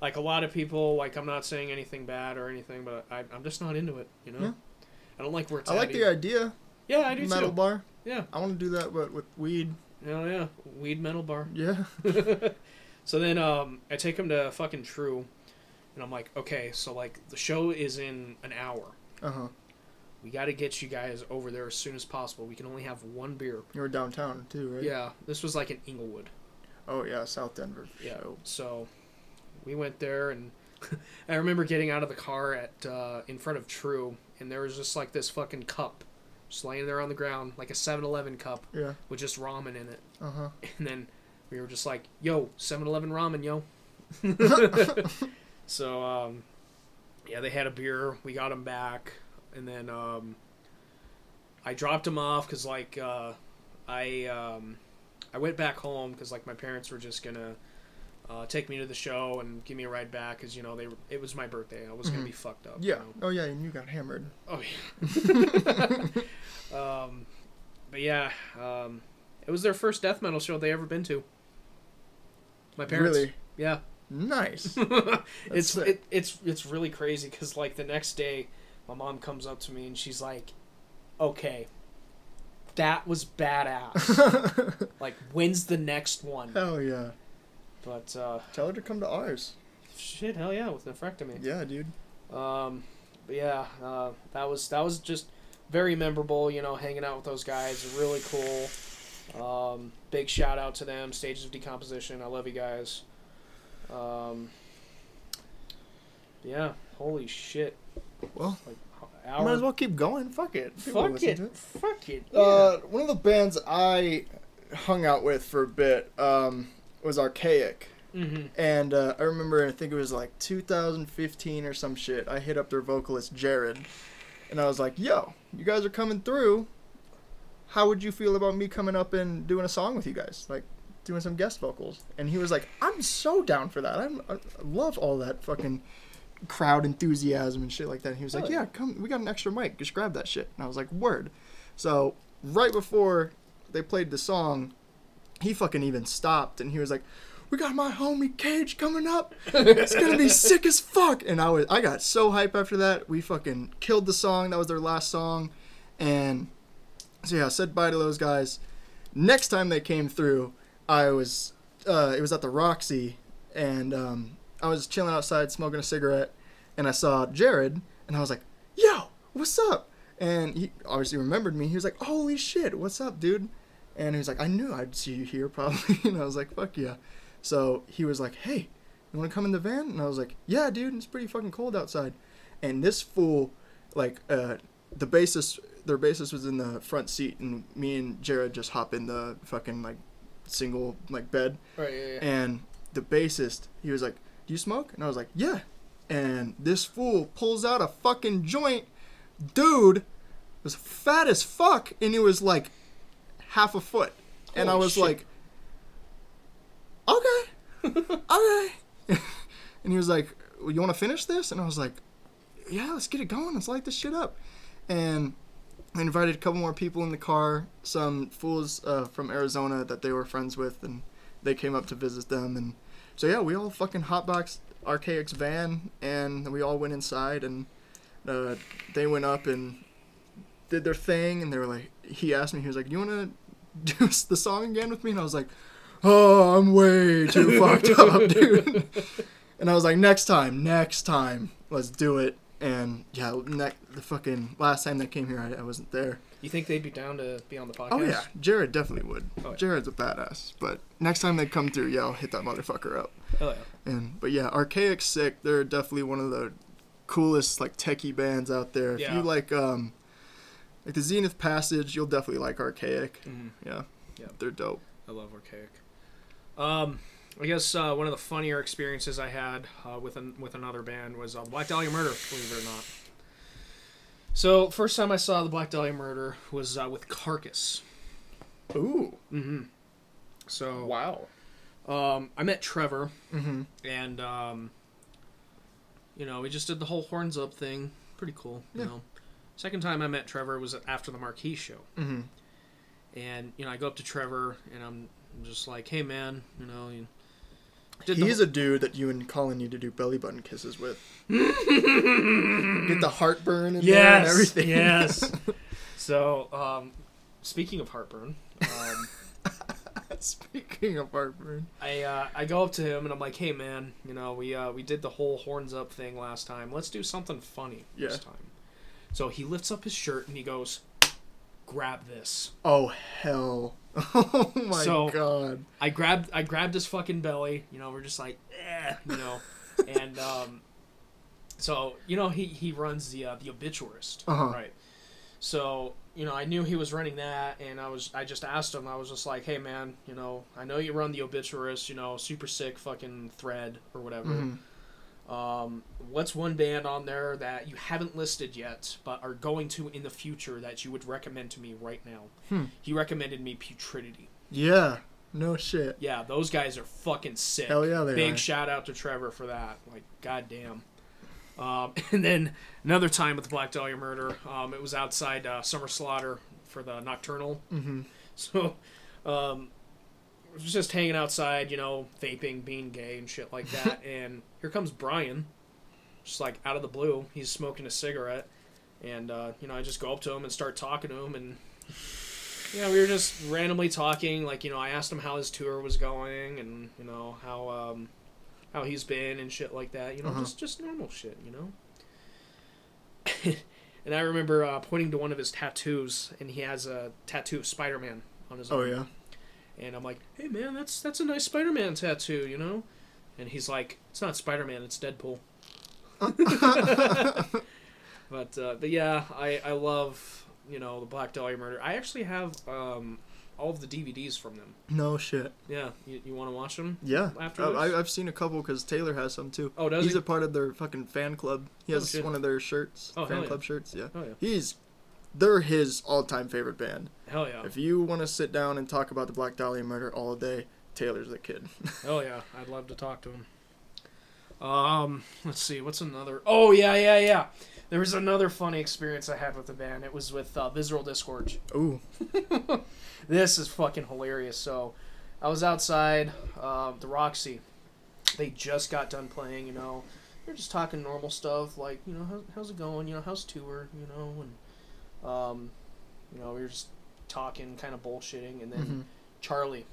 like a lot of people, like I'm not saying anything bad or anything, but I, I'm just not into it. You know. Yeah. I don't like where it's I like the either. idea. Yeah, I do Metal too. bar. Yeah. I want to do that, but with weed. Hell yeah, weed metal bar. Yeah. so then um, I take him to fucking True, and I'm like, okay, so like the show is in an hour. Uh huh. We got to get you guys over there as soon as possible. We can only have one beer. You were downtown too, right? Yeah, this was like in Englewood. Oh yeah, South Denver. Yeah. sure. So we went there, and I remember getting out of the car at uh, in front of True, and there was just like this fucking cup, just laying there on the ground, like a 7-Eleven cup Yeah. with just ramen in it. Uh huh. And then we were just like, "Yo, 7-Eleven ramen, yo." so um, yeah, they had a beer. We got them back, and then um, I dropped them off because like uh, I um, I went back home because like my parents were just gonna uh, take me to the show and give me a ride back because you know they were, it was my birthday. I was gonna Mhm. be fucked up. Yeah. You know? Oh yeah, and you got hammered. Oh yeah. um, but yeah, um, it was their first death metal show they ever been to. My parents. Really Yeah. nice. it's sick. it, it's it's really crazy because like the next day, my mom comes up to me and she's like, "Okay, that was badass. like, when's the next one?" Hell yeah. But uh, Tell her to come to ours. shit, hell yeah, with nephrectomy. Yeah, dude. Um, but yeah, uh, that was that was just very memorable. You know, hanging out with those guys, really cool. Um, big shout out to them. Stages of Decomposition. I love you guys. Um, yeah, holy shit! Well, Like I might as well keep going. Fuck it. People Fuck listen it, fuck it. Uh, one of the bands I hung out with for a bit um, was Arkaik. mm-hmm. And uh, I remember, I think it was like 2015 or some shit. I hit up their vocalist Jared, and I was like, "Yo, you guys are coming through. How would you feel about me coming up and doing a song with you guys, like doing some guest vocals?" And he was like, "I'm so down for that. I'm, I love all that fucking crowd enthusiasm and shit like that." And he was like, Oh, "Yeah, come. We got an extra mic. Just grab that shit." And I was like, "Word." So right before they played the song, he fucking even stopped and he was like, "We got my homie Cage coming up. It's gonna be sick as fuck." And I was, I got so hype after that. We fucking killed the song. That was their last song, and so yeah, I said bye to those guys, Next time they came through, I was uh, it was at the Roxy, and um, I was chilling outside smoking a cigarette, and I saw Jared, and I was like, "Yo, what's up?" And he obviously remembered me. He was like, "Holy shit, what's up, dude?" And he was like, "I knew I'd see you here probably," and I was like, "Fuck yeah." So he was like, "Hey, you want to come in the van?" And I was like, "Yeah, dude, it's pretty fucking cold outside." And this fool, like, uh, the bassist, their bassist was in the front seat, and me and Jared just hop in the fucking like single like bed, Right. Yeah. yeah. and the bassist, he was like, "Do you smoke?" And I was like, "Yeah." And this fool pulls out a fucking joint, dude, was fat as fuck, and he was like half a foot, and I was shit. like, "Okay, okay," and he was like, well, "You want to finish this?" And I was like, "Yeah, let's get it going. Let's light this shit up," and. I invited a couple more people in the car, some fools uh, from Arizona that they were friends with, and they came up to visit them. And so, yeah, we all fucking hotboxed Arkaik's van, and we all went inside, and uh, they went up and did their thing. And they were like, he asked me, he was like, You want to do the song again with me? And I was like, Oh, I'm way too fucked up, dude. And I was like, Next time, next time, let's do it. And yeah, ne- the fucking last time they came here, I, I wasn't there. You think they'd be down to be on the podcast? Oh yeah, Jared definitely would. Oh, yeah. Jared's a badass. But next time they come through, yeah, I'll hit that motherfucker up. Hell yeah. And but yeah, Arkaik sick. They're definitely one of the coolest like techie bands out there. If Yeah. you like um like the Zenith Passage, you'll definitely like Arkaik. Mhm. Yeah. Yeah. They're dope. I love Arkaik. Um, I guess uh, one of the funnier experiences I had uh, with an, with another band was uh, Black Dahlia Murder. Believe it or not. So first time I saw the Black Dahlia Murder was uh, with Carcass. Ooh. Mm-hmm. So Wow. um, I met Trevor, mm-hmm. and um, you know we just did the whole horns up thing. Pretty cool. You Yeah. know. Second time I met Trevor was after the Marquee show. Mhm. And you know, I go up to Trevor and I'm just like, "Hey, man, you know, you did the He's a dude that you and Colin need to do belly button kisses with. Get the heartburn in there and everything. Yes. so, um, speaking of heartburn, um, Speaking of heartburn. I uh, I go up to him and I'm like, "Hey, man, you know, we uh, we did the whole horns up thing last time. Let's do something funny this time." So he lifts up his shirt and he goes, "Grab this." Oh hell. Oh my So- god. I grabbed I grabbed his fucking belly. You know, we're just like, eh, you know, and um, so you know he he runs the uh, the obituarist, Uh-huh. right? So you know I knew he was running that, and I was I just asked him. I was just like, hey man, you know I know you run the obituarist, you know, super sick fucking thread or whatever. Mhm. Um, what's one band on there that you haven't listed yet, but are going to in the future that you would recommend to me right now? Hmm. He recommended me Putridity. Yeah. No shit. Yeah, those guys are fucking sick. Hell yeah, they Big are. shout out to Trevor for that. Like, goddamn. Um, and then another time with the Black Dahlia murder, um, it was outside uh, Summer Slaughter for the Nocturnal. Mm-hmm. So, um, was just hanging outside, you know, vaping, being gay and shit like that. and here comes Brian, just like out of the blue. He's smoking a cigarette. And, uh, you know, I just go up to him and start talking to him. And, you know, we were just randomly talking. Like, you know, I asked him how his tour was going and, you know, how, um, how he's been and shit like that. You know, Uh-huh. just, just normal shit, you know? and I remember uh, pointing to one of his tattoos, and he has a tattoo of Spider Man on his Oh arm. yeah. And I'm like, hey man, that's that's a nice Spider Man tattoo, you know? And he's like, it's not Spider Man, it's Deadpool. but uh, but yeah, I I love you know the Black Dahlia murder. I actually have um, all of the DVDs from them. No shit. Yeah, you, you want to watch them? Yeah. After I, I've seen a couple because Taylor has some too. Oh, does He's he? a part of their fucking fan club. He Oh, has shit. one of their shirts. Oh, hell fan yeah. club shirts. Yeah. Oh yeah, He's. They're his all-time favorite band. hell yeah, If you want to sit down and talk about the Black Dahlia murder all day, Taylor's the kid. hell yeah. I'd love to talk to him. Um, let's see, what's another? Oh yeah, yeah, yeah. There was another funny experience I had with the band. It was with uh, Visceral Disgorge. Ooh. this is fucking hilarious. So, I was outside um, the Roxy. They just got done playing. You know, they're just talking normal stuff like, you know, how, how's it going? You know, how's tour? You know, and um, you know, we were just talking, kind of bullshitting, and then Mhm. Charlie,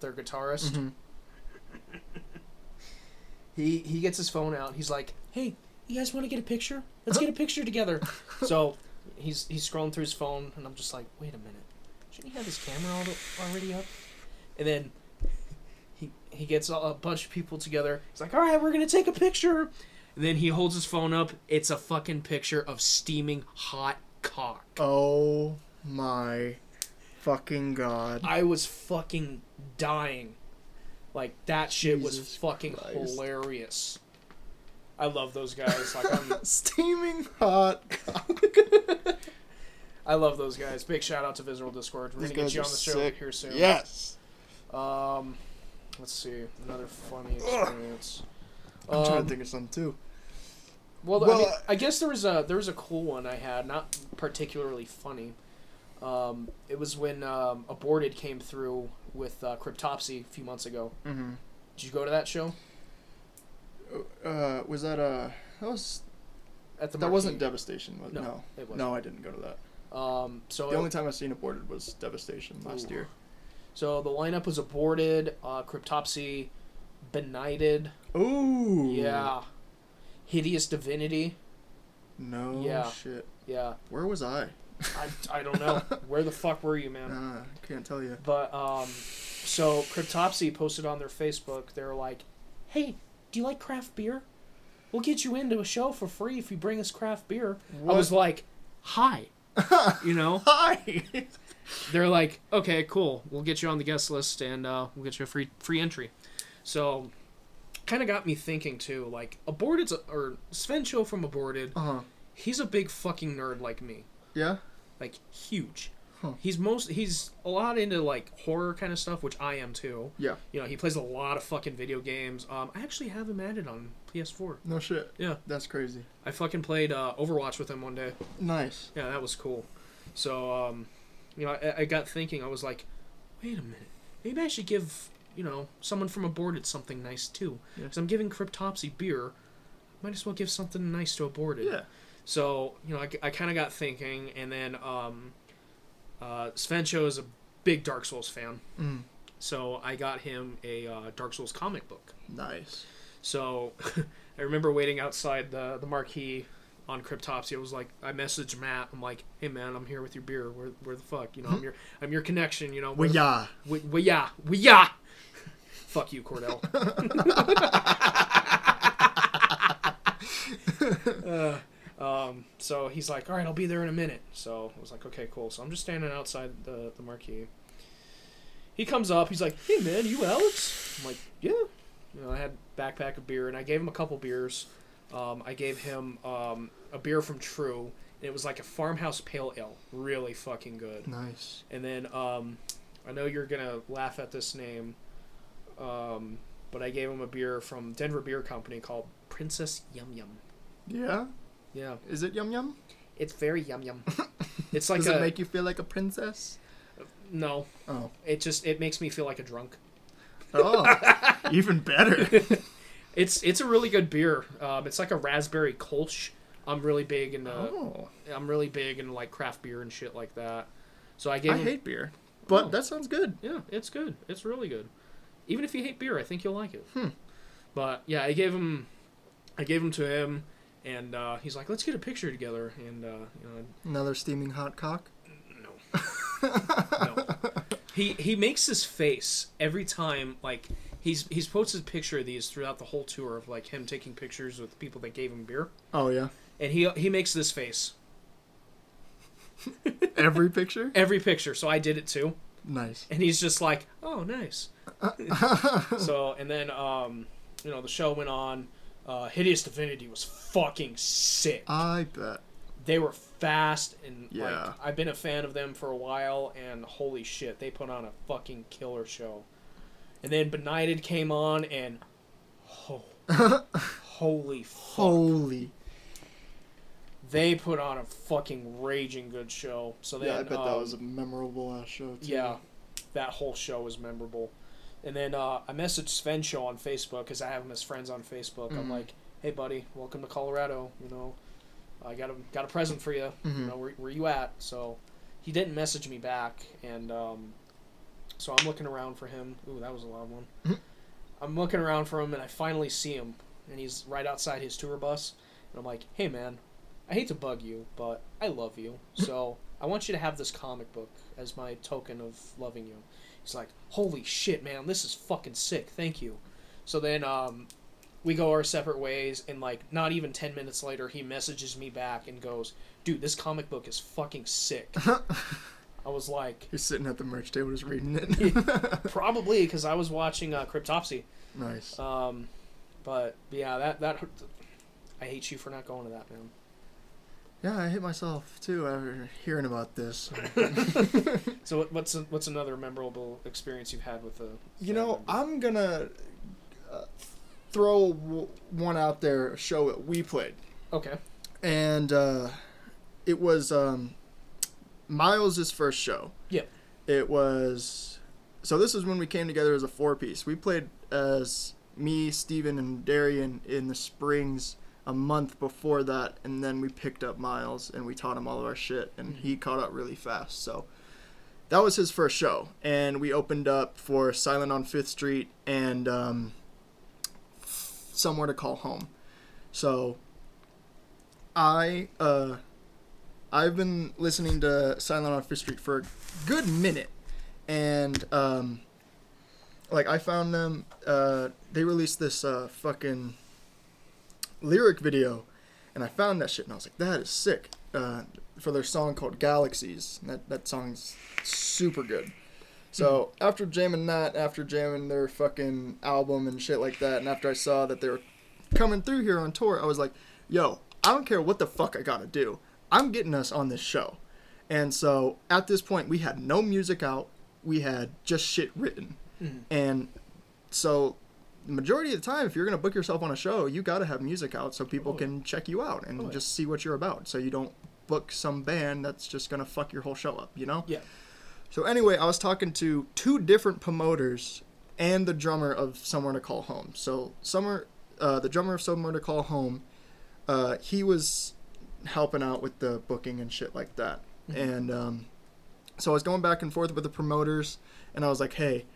their guitarist, Mhm. he he gets his phone out. He's like, "Hey, you guys want to get a picture? Let's get a picture together." so he's he's scrolling through his phone, and I'm just like, "Wait a minute, shouldn't he have his camera al- already up?" And then he he gets a, a bunch of people together. He's like, "All right, we're gonna take a picture." And then he holds his phone up. It's a fucking picture of steaming hot cock. Oh my fucking god. I was fucking dying. Like that shit was fucking Christ. hilarious. I love those guys. Like I'm, Steaming hot. I love those guys. Big shout out to Visceral Disgorge. We're These gonna get you on the show sick. here soon. Yes. Um, let's see another funny experience. I'm trying Um, to think of some too. Well, I, mean, uh, I guess there was a there was a cool one I had, not particularly funny. Um, it was when um, Aborted came through with uh, Cryptopsy a few months ago. Mm-hmm. Did you go to that show? Uh, was that uh that was At the that wasn't Devastation? Was, No, no, it wasn't. no, I didn't go to that. Um, so The only time I've seen aborted was Devastation last Ooh. year. so the lineup was Aborted, uh, Cryptopsy, Benighted, Ooh. yeah, Hideous Divinity, No Yeah. shit. yeah. Where was I? I, I don't know where the fuck were you, man? Nah, can't tell you. But um, so Cryptopsy posted on their Facebook. They're like, "Hey, do you like craft beer? We'll get you into a show for free if you bring us craft beer." I was like, "Hi," you know. Hi. They're like, "Okay, cool. We'll get you on the guest list and uh, we'll get you a free free entry." So, kind of got me thinking too. Like, aborted or Svencho from Aborted. uh huh. He's a big fucking nerd like me. Yeah. like huge. Huh. He's most he's a lot into like horror kind of stuff, which I am too. Yeah. You know, he plays a lot of fucking video games. Um, I actually have him added on PS4. No shit. Yeah, That's crazy. I fucking played uh, Overwatch with him one day. Nice. Yeah, that was cool. So, um, you know, I, I got thinking. I was like, wait a minute, maybe I should give you know someone from Aborted something nice too. Yeah. Because I'm giving Cryptopsy beer. Might as well give something nice to Aborted. Yeah. So you know, I, I kind of got thinking, and then um, uh, Svencho is a big Dark Souls fan, Mm. so I got him a uh, Dark Souls comic book. Nice. So I remember waiting outside the the marquee on Cryptopsy. I was like, I messaged Matt. I'm like, Hey man, I'm here with your beer. Where where the fuck? You know, I'm your I'm your connection. You know, where- yeah. we, we yeah, we yeah. Fuck you, Cordell. uh, um, so he's like, all right, I'll be there in a minute. So I was like, okay, cool. So I'm just standing outside the, the marquee. He comes up. He's like, hey man, you Alex? I'm like, yeah. You know, I had a backpack of beer, and I gave him a couple beers. Um, I gave him um, a beer from True, and it was like a farmhouse pale ale, really fucking good. Nice. And then um, I know you're gonna laugh at this name, um, but I gave him a beer from Denver Beer Company called Princess Yum Yum. Yeah. Yeah, Is it yum yum? it's very yum yum. It's like Does a it make you feel like a princess? no. Oh. It just it makes me feel like a drunk. Oh. even better. It's it's a really good beer. Um, it's like a raspberry kolsch. I'm really big into oh. I'm really big in like craft beer and shit like that. So I gave I him, hate beer, but Oh. that sounds good. Yeah, it's good. It's really good. Even if you hate beer, I think you'll like it. Hmm. But yeah, I gave him, I gave him to him, and uh, he's like, "Let's get a picture together." And uh, you know, Another steaming hot cock. no, no. He he makes this face every time. Like he's he's posted a picture of these throughout the whole tour of like him taking pictures with people that gave him beer, Oh yeah. and he he makes this face Every picture. every picture. So I did it too. Nice. and he's just like, "Oh, nice." so, and then um, you know, the show went on. Uh, Hideous Divinity was fucking sick. I bet. They were fast and Yeah. like I've been a fan of them for a while, and holy shit, they put on a fucking killer show. And then Benighted came on, and oh, holy fuck, Holy. They put on a fucking raging good show. So then, yeah, I bet that um, was a memorable ass show too. Yeah, that whole show was memorable. And then uh, I messaged Svencho on Facebook because I have him as friends on Facebook. I'm Mhm. like, "Hey, buddy, welcome to Colorado. You know, I got a got a present for you. You Mhm. know, where, where you at?" So he didn't message me back, and um, so I'm looking around for him. Ooh, that was a loud one. Mhm. I'm looking around for him, and I finally see him, and he's right outside his tour bus. And I'm like, "Hey, man, I hate to bug you, but I love you, so I want you to have this comic book as my token of loving you." He's like, "Holy shit, man, this is fucking sick. Thank you." So then, um, we go our separate ways, and like, not even ten minutes later, he messages me back and goes, "Dude, this comic book is fucking sick." I was like, You're sitting at the merch table just reading it. probably because I was watching uh, Cryptopsy. nice. Um, but yeah, that that I hate you for not going to that, man. Yeah, I hit myself too after hearing about this. So what, what's what's another memorable experience you've had with a? You know, member? I'm gonna uh, throw w- one out there. A show that we played, okay. and uh, it was um, Miles' first show. Yep. It was. So this is when we came together as a four piece. We played as me, Steven, and Darian in the Springs a month before that, and then we picked up Miles and we taught him all of our shit, and he caught up really fast. So that was his first show, and we opened up for Silent on Fifth Street and um, Somewhere to Call Home. So I uh, I've been listening to Silent on Fifth Street for a good minute, and um, like I found them. Uh, they released this uh, fucking lyric video, and I found that shit, and I was like, that is sick. Uh, for their song called Galaxies. That that song's super good. So after jamming that, after jamming their fucking album and shit like that, and after I saw that they were coming through here on tour, I was like, yo, I don't care what the fuck I gotta do. I'm getting us on this show. And so at this point, we had no music out. We had just shit written. Mhm. And so the majority of the time, if you're going to book yourself on a show, you got to have music out so people Oh, yeah. can check you out and Oh, yeah. just see what you're about. So you don't book some band that's just going to fuck your whole show up, you know? Yeah. So anyway, I was talking to two different promoters and the drummer of Somewhere to Call Home. So Summer, uh, the drummer of Somewhere to Call Home, uh, he was helping out with the booking and shit like that. Mhm. And um, so I was going back and forth with the promoters, and I was like, hey,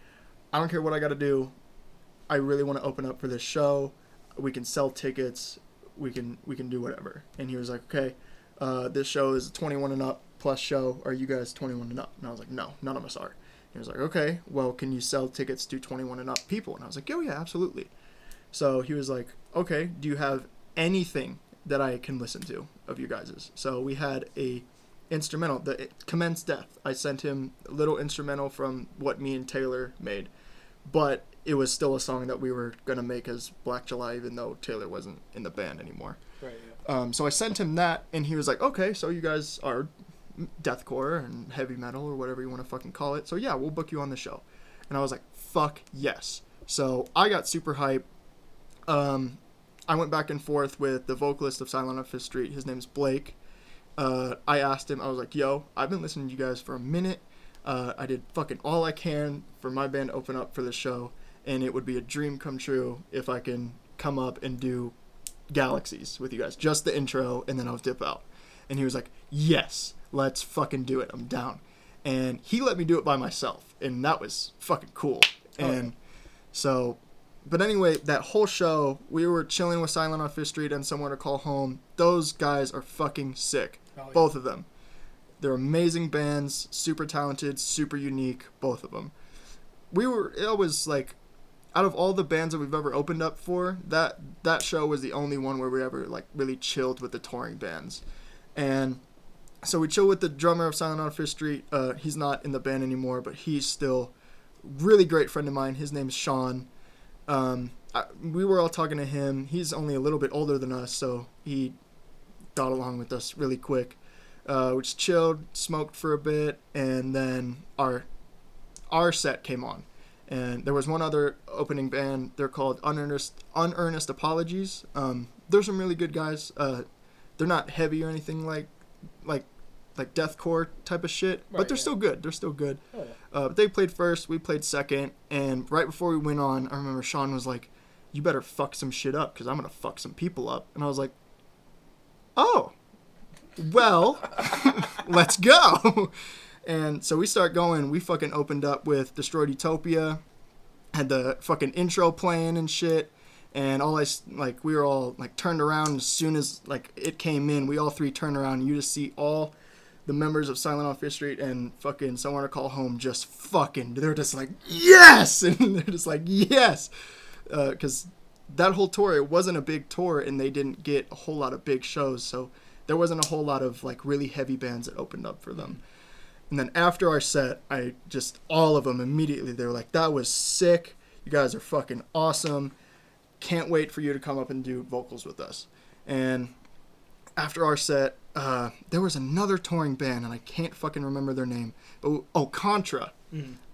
I don't care what I got to do. I really want to open up for this show. We can sell tickets. We can we can do whatever. And he was like, okay, uh, this show is a 21 and up plus show. Are you guys 21 and up? And I was like, no, none of us are. He was like, okay, well, can you sell tickets to 21 and up people? And I was like, oh yeah, absolutely. So he was like, okay, do you have anything that I can listen to of you guys's? So we had a instrumental, the Commence Death. I sent him a little instrumental from what me and Taylor made, but it was still a song that we were gonna make as Black July, even though Taylor wasn't in the band anymore. Right. Yeah. Um, so I sent him that, and he was like, "Okay, so you guys are deathcore and heavy metal or whatever you want to fucking call it. So yeah, we'll book you on the show." And I was like, "Fuck yes!" So I got super hype. Um, I went back and forth with the vocalist of Silent on Fifth Street. His name's Blake. Uh, I asked him. I was like, "Yo, I've been listening to you guys for a minute. Uh, I did fucking all I can for my band to open up for the show, and it would be a dream come true if I can come up and do Galaxies with you guys, just the intro, and then I'll dip out." And he was like, "Yes, let's fucking do it. I'm down." And he let me do it by myself, and that was fucking cool. Oh, yeah. And so, but anyway, that whole show, we were chilling with Silent on Fifth Street and Somewhere to Call Home. Those guys are fucking sick. Oh, yeah. Both of them. They're amazing bands, super talented, super unique, both of them. We were, it was like, out of all the bands that we've ever opened up for, that that show was the only one where we ever like really chilled with the touring bands. And so we chill with the drummer of Silent on Fifth Street. Uh, he's not in the band anymore, but he's still really great friend of mine. His name's Sean. Um, I, we were all talking to him. He's only a little bit older than us, so he got along with us really quick. Uh, we just chilled, smoked for a bit, and then our our set came on. And there was one other opening band. They're called Unearnest Unearnest Apologies. Um, they're some really good guys. Uh, they're not heavy or anything like like like deathcore type of shit, Right, but they're yeah. still good. They're still good. Oh, yeah. Uh, but they played first, we played second, and right before we went on, I remember Sean was like, "You better fuck some shit up, cause I'm gonna fuck some people up." And I was like, "Oh, well, let's go. And so we start going. We fucking opened up with Destroyed Utopia, had the fucking intro playing and shit. And all I like, we were all like turned around as soon as like it came in. We all three turned around. You just see all the members of Silent on Fifth Street and fucking Somewhere to Call Home just fucking. They're just like yes, and they're just like yes, uh, because that whole tour it wasn't a big tour and they didn't get a whole lot of big shows so there wasn't a whole lot of like really heavy bands that opened up for them and then after our set i just all of them immediately they were like that was sick. You guys are fucking awesome. Can't wait for you to come up and do vocals with us. And after our set uh, there was another touring band and i can't fucking remember their name but oh contra.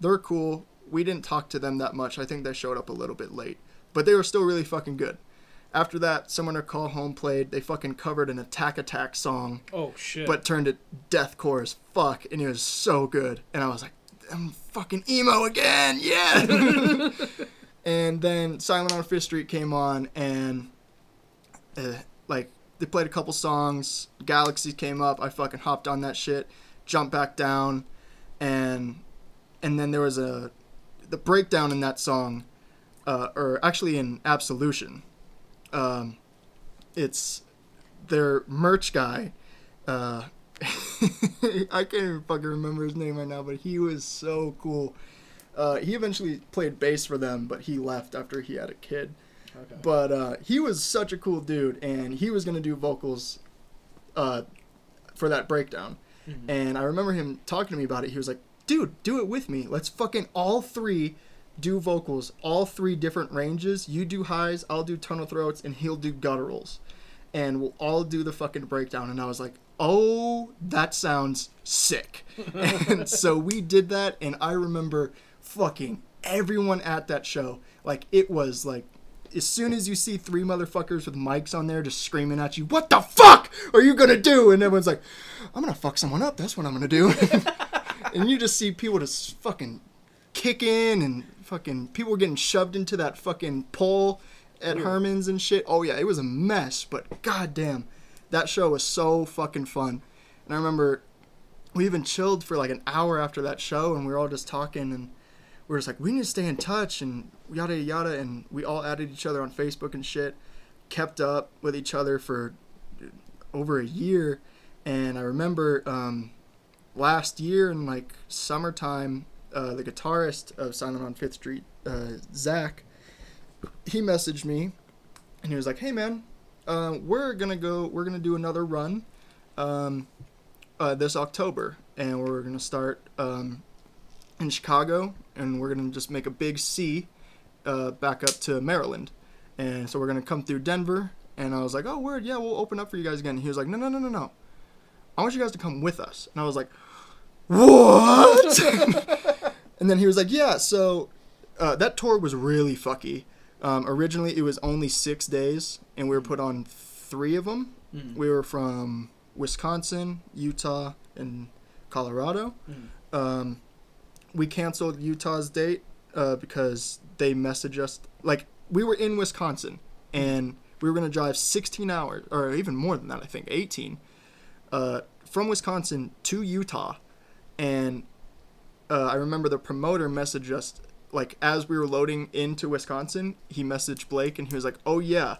They're cool. We didn't talk to them that much. I think they showed up a little bit late but they were still really fucking good after that someone to call home played they fucking covered an attack attack song Oh shit. but turned it deathcore as fuck, and it was so good. And I was like, I'm fucking emo again, yeah. and then Silent on Fifth Street came on, and uh, like they played a couple songs. Galaxy came up. I fucking hopped on that shit, jumped back down, and and then there was a the breakdown in that song, uh, or actually in Absolution. Um, it's their merch guy. Uh, I can't even fucking remember his name right now, but he was so cool. Uh, he eventually played bass for them, but he left after he had a kid. okay. But uh, he was such a cool dude, and he was gonna do vocals uh, for that breakdown. Mhm. And I remember him talking to me about it. He was like, "Dude, do it with me. Let's fucking all three do vocals, all three different ranges. You do highs, I'll do tunnel throats, and he'll do gutturals, and we'll all do the fucking breakdown." And I was like, "Oh, that sounds sick." and so we did that, and I remember fucking everyone at that show. Like it was like as soon as you see three motherfuckers with mics on there just screaming at you, what the fuck are you gonna do? And everyone's like, I'm gonna fuck someone up. That's what I'm gonna do. and you just see people just fucking kicking and fucking people were getting shoved into that fucking pole at Weird. Herman's and shit. Oh yeah, it was a mess, but goddamn, that show was so fucking fun. And I remember we even chilled for like an hour after that show, and we were all just talking and we were just like, we need to stay in touch and yada yada, and we all added each other on Facebook and shit, kept up with each other for over a year, and I remember um, last year in like summertime, uh, the guitarist of Silent on Fifth Street, uh, Zach, he messaged me, and he was like, "Hey man, uh, we're gonna go, we're gonna do another run, um, uh, this October, and we're gonna start." Um, in Chicago, and we're gonna just make a big C uh, back up to Maryland, and so we're gonna come through Denver. And I was like, "Oh, word, yeah, we'll open up for you guys again." And he was like, "No, no, no, no, no. I want you guys to come with us." And I was like, "What?" and then he was like, "Yeah." So uh, that tour was really fucky. Um, originally, it was only six days, and we were put on three of them. Mm. We were from Wisconsin, Utah, and Colorado. Mm. Um, we canceled Utah's date uh, because they messaged us. Like we were in Wisconsin, and we were gonna drive 16 hours, or even more than that. I think 18, uh, from Wisconsin to Utah, and uh, I remember the promoter messaged us like as we were loading into Wisconsin. He messaged Blake, and he was like, "Oh yeah,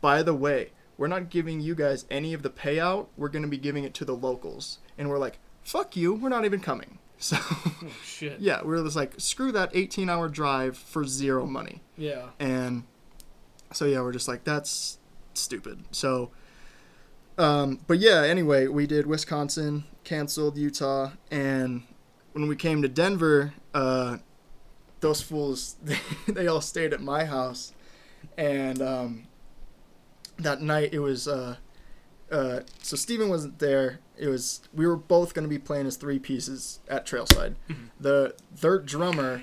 by the way." We're not giving you guys any of the payout. We're going to be giving it to the locals. And we're like, fuck you. We're not even coming. So, Oh shit. yeah, we are just like, screw that 18 hour drive for zero money. Yeah. And so, yeah, we're just like, that's stupid. So, um, but yeah, anyway, we did Wisconsin, canceled Utah, and when we came to Denver, uh, those fools, they all stayed at my house. And um, that night, it was. Uh, uh, so Steven wasn't there. It was we were both going to be playing as three pieces at Trailside. Mhm. The their drummer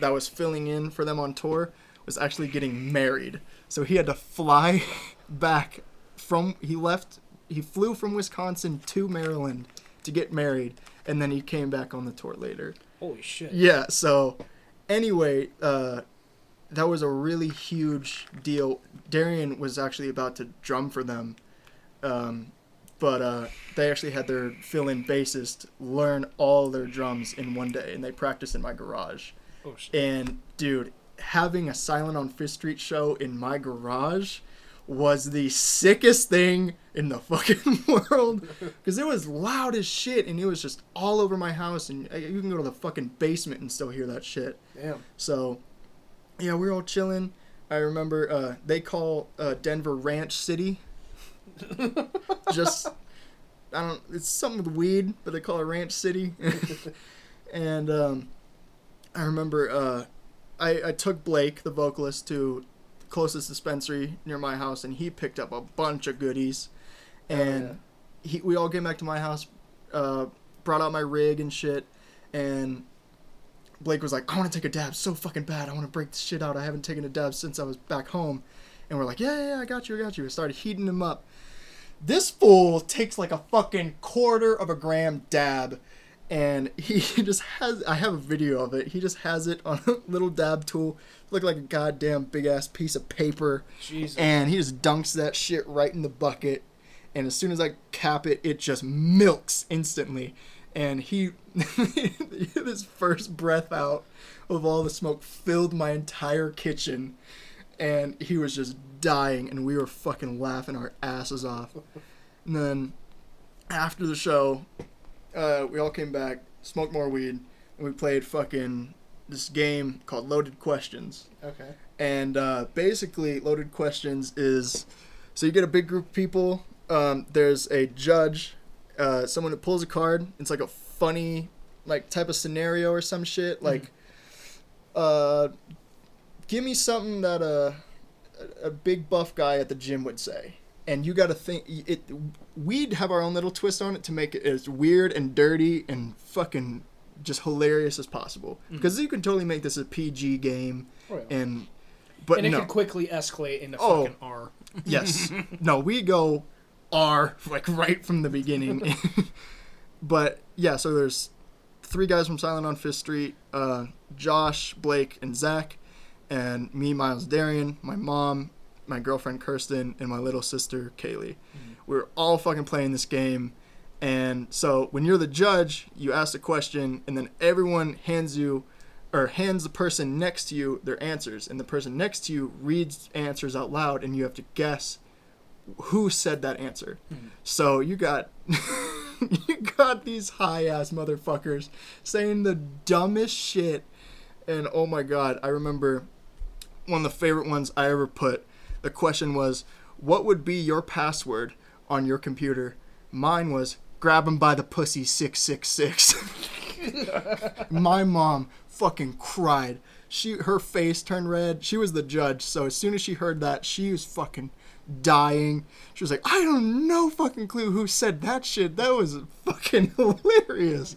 that was filling in for them on tour was actually getting married, so he had to fly back from. He left. He flew from Wisconsin to Maryland to get married, and then he came back on the tour later. Holy shit. Yeah. So, anyway, uh, that was a really huge deal. Darian was actually about to drum for them, um, but uh, they actually had their fill-in bassist learn all their drums in one day, and they practiced in my garage. Oh, shit. And dude, having a Silent on Fifth Street show in my garage was the sickest thing in the fucking world. Because it was loud as shit and it was just all over my house and uh, you can go to the fucking basement and still hear that shit. Damn. so yeah we were all chilling. I remember uh, they call uh, denver ranch city. Just i don't it's something with weed but they call it ranch city. And um, i remember uh, I, I took blake the vocalist to closest dispensary near my house and he picked up a bunch of goodies. And he, we all came back to my house uh, brought out my rig and shit and blake was like i want to take a dab so fucking bad i want to break this shit out i haven't taken a dab since i was back home. And we're like yeah yeah, yeah i got you i got you we started heating him up. This fool takes like a fucking quarter of a gram dab and he just has i have a video of it. He just has it on a little dab tool. Look like a goddamn big ass piece of paper. Jesus. and he just dunks that shit right in the bucket. And as soon as i cap it it just milks instantly. And he his first breath out of all the smoke filled my entire kitchen. And he was just dying and we were fucking laughing our asses off. And then after the show uh, we all came back smoked more weed and we played fucking this game called loaded questions. Okay. and uh, basically loaded questions is so you get a big group of people um, there's a judge uh, someone that pulls a card it's like a funny like type of scenario or some shit like uh, give me something that a, a big buff guy at the gym would say. And you got to think it we'd have our own little twist on it to make it as weird and dirty and fucking just hilarious as possible because you can totally make this a pg game Oh, yeah. and but and it no could quickly escalate into Oh. fucking R. yes no we go r like right from the beginning but yeah so there's three guys from silent on fifth street uh, josh blake and zach and me miles darian my mom my girlfriend kirsten and my little sister kaylee. Mm-hmm. We are all fucking playing this game and so when you're the judge you ask a question and then everyone hands you or hands the person next to you their answers and the person next to you reads answers out loud and you have to guess who said that answer. Mm-hmm. So you got you got these high ass motherfuckers saying the dumbest shit and oh my god i remember one of the favorite ones i ever put the question was what would be your password on your computer mine was grab him by the pussy 666 my mom fucking cried. She her face turned red. She was the judge, so as soon as she heard that, she was fucking dying. She was like, "I don't no fucking clue who said that shit. That was fucking hilarious."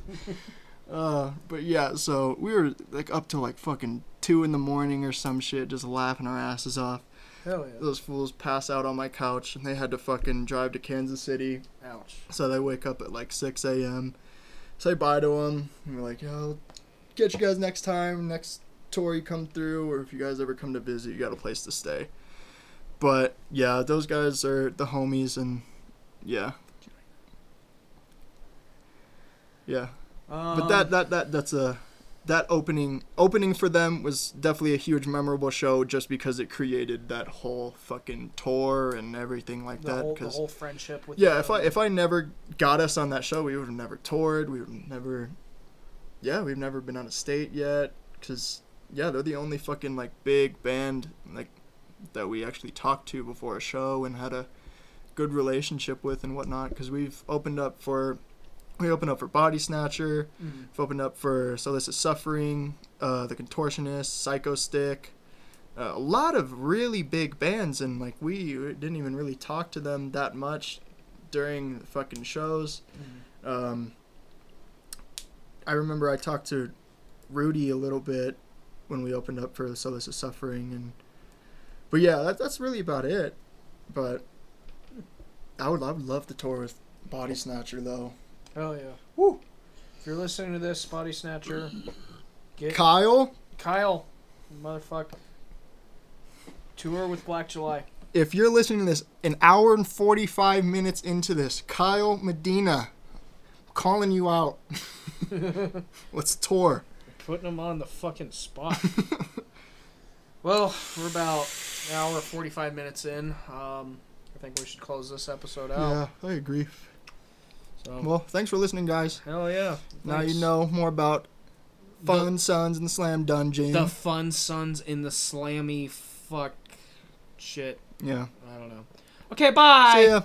Uh, but yeah, so we were like up till like fucking two in the morning or some shit, just laughing our asses off. Hell yeah. Those fools pass out on my couch, and they had to fucking drive to Kansas City Ouch. so they wake up at like 6 a.m. Say bye to them. And we're like, yo, I'll get you guys next time. Next tour you come through, or if you guys ever come to visit, you got a place to stay. But yeah, those guys are the homies, and yeah. Yeah, Um, but that that that that's a that opening opening for them was definitely a huge memorable show just because it created that whole fucking tour and everything like the that. whole, the whole friendship with yeah, if I if I never got us on that show, we would have never toured. We would never, yeah, we've never been on a state yet. Cause yeah, they're the only fucking like big band like that we actually talked to before a show and had a good relationship with and whatnot. Cause we've opened up for, we opened up for Body Snatcher. Mhm. We've opened up for So This Is Suffering, uh, The Contortionist, Psycho Stick. Uh, a lot of really big bands, and like we didn't even really talk to them that much during the fucking shows. Mhm. Um, I remember I talked to Rudy a little bit when we opened up for So This Is Suffering, and but yeah, that, that's really about it. But I would I would love to tour with Body Snatcher though. Hell yeah. Woo. If you're listening to this, Body Snatcher, get Kyle, Kyle, motherfucker. Tour with Black July. if you're listening to this an hour and 45 minutes into this, Kyle Medina, I'm calling you out. Let's tour. Putting them on the fucking spot. well, we're about an hour forty five minutes in. Um, I think we should close this episode out. Yeah, I agree. So Well, thanks for listening, guys. hell yeah. Now you know more about Fun Sons and the Slam Dungeon. the fun sons in the slammy fuck shit. yeah. I don't know. Okay, bye. See ya.